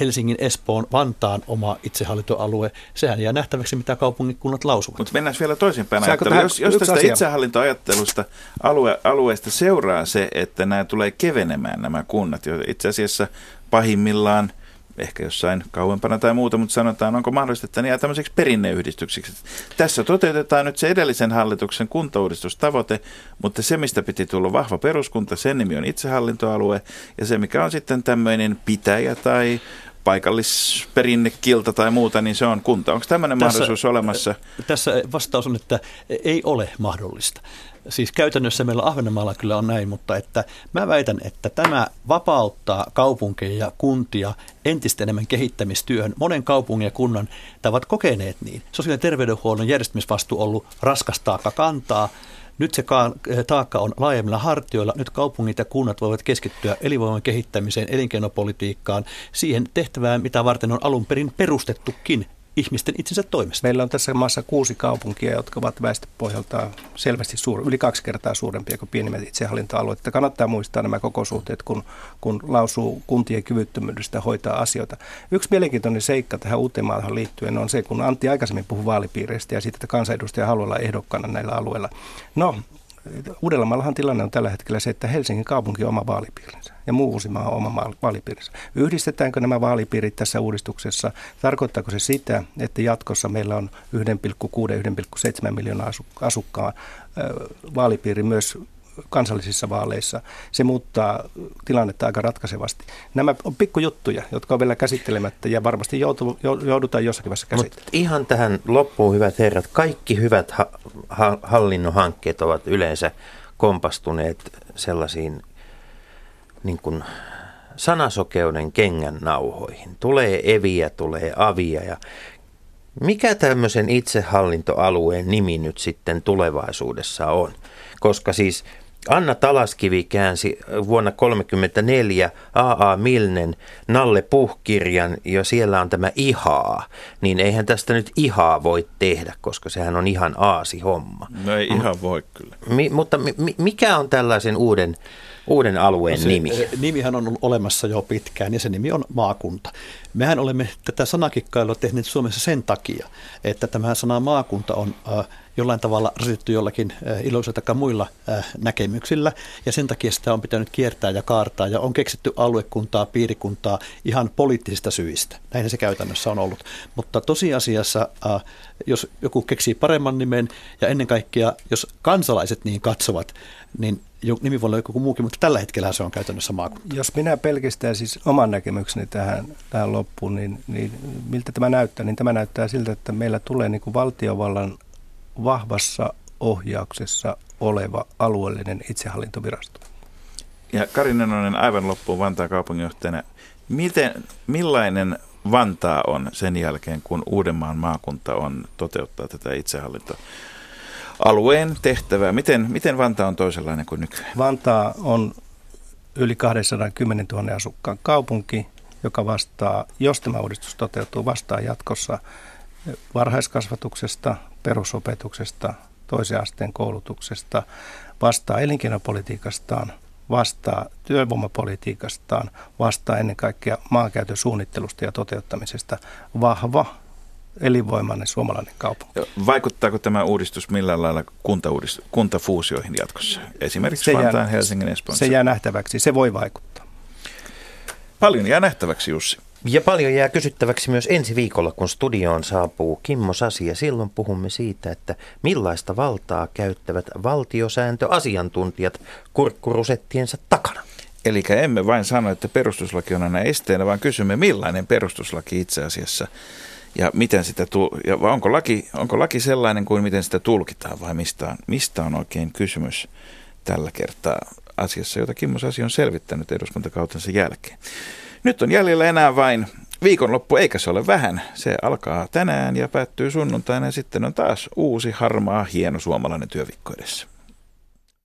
Helsingin, Espoon, Vantaan oma itsehallintoalue. Sehän jää nähtäväksi, mitä kaupungikunnat lausuvat. Mutta mennään vielä toisinpäin ajatteluun. Jos, jos tästä asia? itsehallintoajattelusta alue, alueesta seuraa se, että nämä tulee kevenemään nämä kunnat, jo itse asiassa pahimmillaan ehkä jossain kauempana tai muuta, mutta sanotaan, onko mahdollista, että ne jää tämmöiseksi perinneyhdistyksiksi. Tässä toteutetaan nyt se edellisen hallituksen kuntauudistustavoite, mutta se, mistä piti tulla vahva peruskunta, sen nimi on itsehallintoalue, ja se, mikä on sitten tämmöinen pitäjä tai paikallisperinnekilta tai muuta, niin se on kunta. Onko tämmöinen Tässä- mahdollisuus olemassa? Tässä vastaus on, että ei ole mahdollista. Siis käytännössä meillä Ahvenanmaalla kyllä on näin, mutta että mä väitän, että tämä vapauttaa kaupunkeja ja kuntia entistä enemmän kehittämistyöhön. Monen kaupungin ja kunnan, ovat kokeneet niin. Sosiaali- ja terveydenhuollon järjestämisvastuu on ollut raskas taakka kantaa. Nyt se ka- taakka on laajemmilla hartioilla. Nyt kaupungit ja kunnat voivat keskittyä elinvoiman kehittämiseen, elinkeinopolitiikkaan, siihen tehtävään, mitä varten on alun perin perustettukin ihmisten itsensä toimesta. Meillä on tässä maassa kuusi kaupunkia, jotka ovat väestöpohjaltaan selvästi suur, yli kaksi kertaa suurempia kuin pienimmät itsehallintoalueet. Kannattaa muistaa nämä koko suhteet, kun, kun lausuu kuntien kyvyttömyydestä hoitaa asioita. Yksi mielenkiintoinen seikka tähän Uuteenmaahan liittyen on se, kun Antti aikaisemmin puhui vaalipiireistä ja siitä, että kansanedustaja haluaa olla ehdokkaana näillä alueilla. No, Uudellamaallahan tilanne on tällä hetkellä se, että Helsingin kaupunki on oma vaalipiirinsä ja muu Uusimaa on oma vaalipiirinsä. Yhdistetäänkö nämä vaalipiirit tässä uudistuksessa? Tarkoittaako se sitä, että jatkossa meillä on 1,6-1,7 miljoonaa asu- asukkaan vaalipiiri myös kansallisissa vaaleissa. Se muuttaa tilannetta aika ratkaisevasti. Nämä on pikkujuttuja, jotka on vielä käsittelemättä ja varmasti joutu, jou- joudutaan jossakin vaiheessa käsittelemään. ihan tähän loppuun, hyvät herrat, kaikki hyvät ha- ha- hallinnon hankkeet ovat yleensä kompastuneet sellaisiin niin kuin sanasokeuden kengän nauhoihin. Tulee eviä, tulee avia ja mikä tämmöisen itsehallintoalueen nimi nyt sitten tulevaisuudessa on? Koska siis Anna Talaskivi käänsi vuonna 1934 A.A. Milnen Nalle Puh-kirjan ja siellä on tämä ihaa, niin eihän tästä nyt ihaa voi tehdä, koska sehän on ihan aasi homma. No ei ihan voi kyllä. Mi, mutta mi, mi- mikä on tällaisen uuden, uuden alueen Se, nimi? eh, Nimihän on ollut olemassa jo pitkään ja se nimi on maakunta. Mehän olemme tätä sanakikkailua tehneet Suomessa sen takia, että tämä sana maakunta on äh, jollain tavalla rasitettu jollakin äh, iloisilla tai muilla äh, näkemyksillä ja sen takia sitä on pitänyt kiertää ja kaartaa ja on keksitty aluekuntaa, piirikuntaa ihan poliittisista syistä. Näin se käytännössä on ollut. Mutta tosiasiassa, jos joku keksii paremman nimen ja ennen kaikkea, jos kansalaiset niin katsovat, niin nimi voi olla joku muukin, mutta tällä hetkellä se on käytännössä maakunta. Jos minä pelkistän siis oman näkemykseni tähän, tähän loppuun, niin, niin miltä tämä näyttää? Niin tämä näyttää siltä, että meillä tulee niin kuin valtiovallan vahvassa ohjauksessa oleva alueellinen itsehallintovirasto. Ja Kari Nenonen aivan loppuun Vantaan kaupunginjohtajana. Miten, millainen Vantaa on sen jälkeen, kun Uudenmaan maakunta on toteuttaa tätä itsehallintoalueen tehtävää? Miten, miten Vantaa on toisenlainen kuin nykyään? Vantaa on yli 210 000 asukkaan kaupunki, joka vastaa, jos tämä uudistus toteutuu, vastaa jatkossa varhaiskasvatuksesta, perusopetuksesta, toisen asteen koulutuksesta, vastaa elinkeinopolitiikastaan, vastaa työvoimapolitiikastaan, vastaa ennen kaikkea maankäytön suunnittelusta ja toteuttamisesta. Vahva, elinvoimainen suomalainen kaupunki. Vaikuttaako tämä uudistus millään lailla kuntafuusioihin jatkossa? Esimerkiksi Se jää- Vantaan, Helsingin, Espoon. Se jää nähtäväksi, se voi vaikuttaa. Paljon jää nähtäväksi, Jussi. Ja paljon jää kysyttäväksi myös ensi viikolla, kun studioon saapuu Kimmo Sasi ja silloin puhumme siitä, että millaista valtaa käyttävät valtiosääntöasiantuntijat kurkkurusettiensa takana. Eli emme vain sano, että perustuslaki on aina esteenä, vaan kysymme, millainen perustuslaki itse asiassa ja miten sitä tu- ja onko, laki, onko laki sellainen kuin miten sitä tulkitaan vai mistä on, mistä on oikein kysymys tällä kertaa asiassa, jota Kimmo Sasi on selvittänyt eduskuntakautensa jälkeen. Nyt on jäljellä enää vain viikonloppu, eikä se ole vähän. Se alkaa tänään ja päättyy sunnuntaina ja sitten on taas uusi harmaa hieno suomalainen työviikko edessä.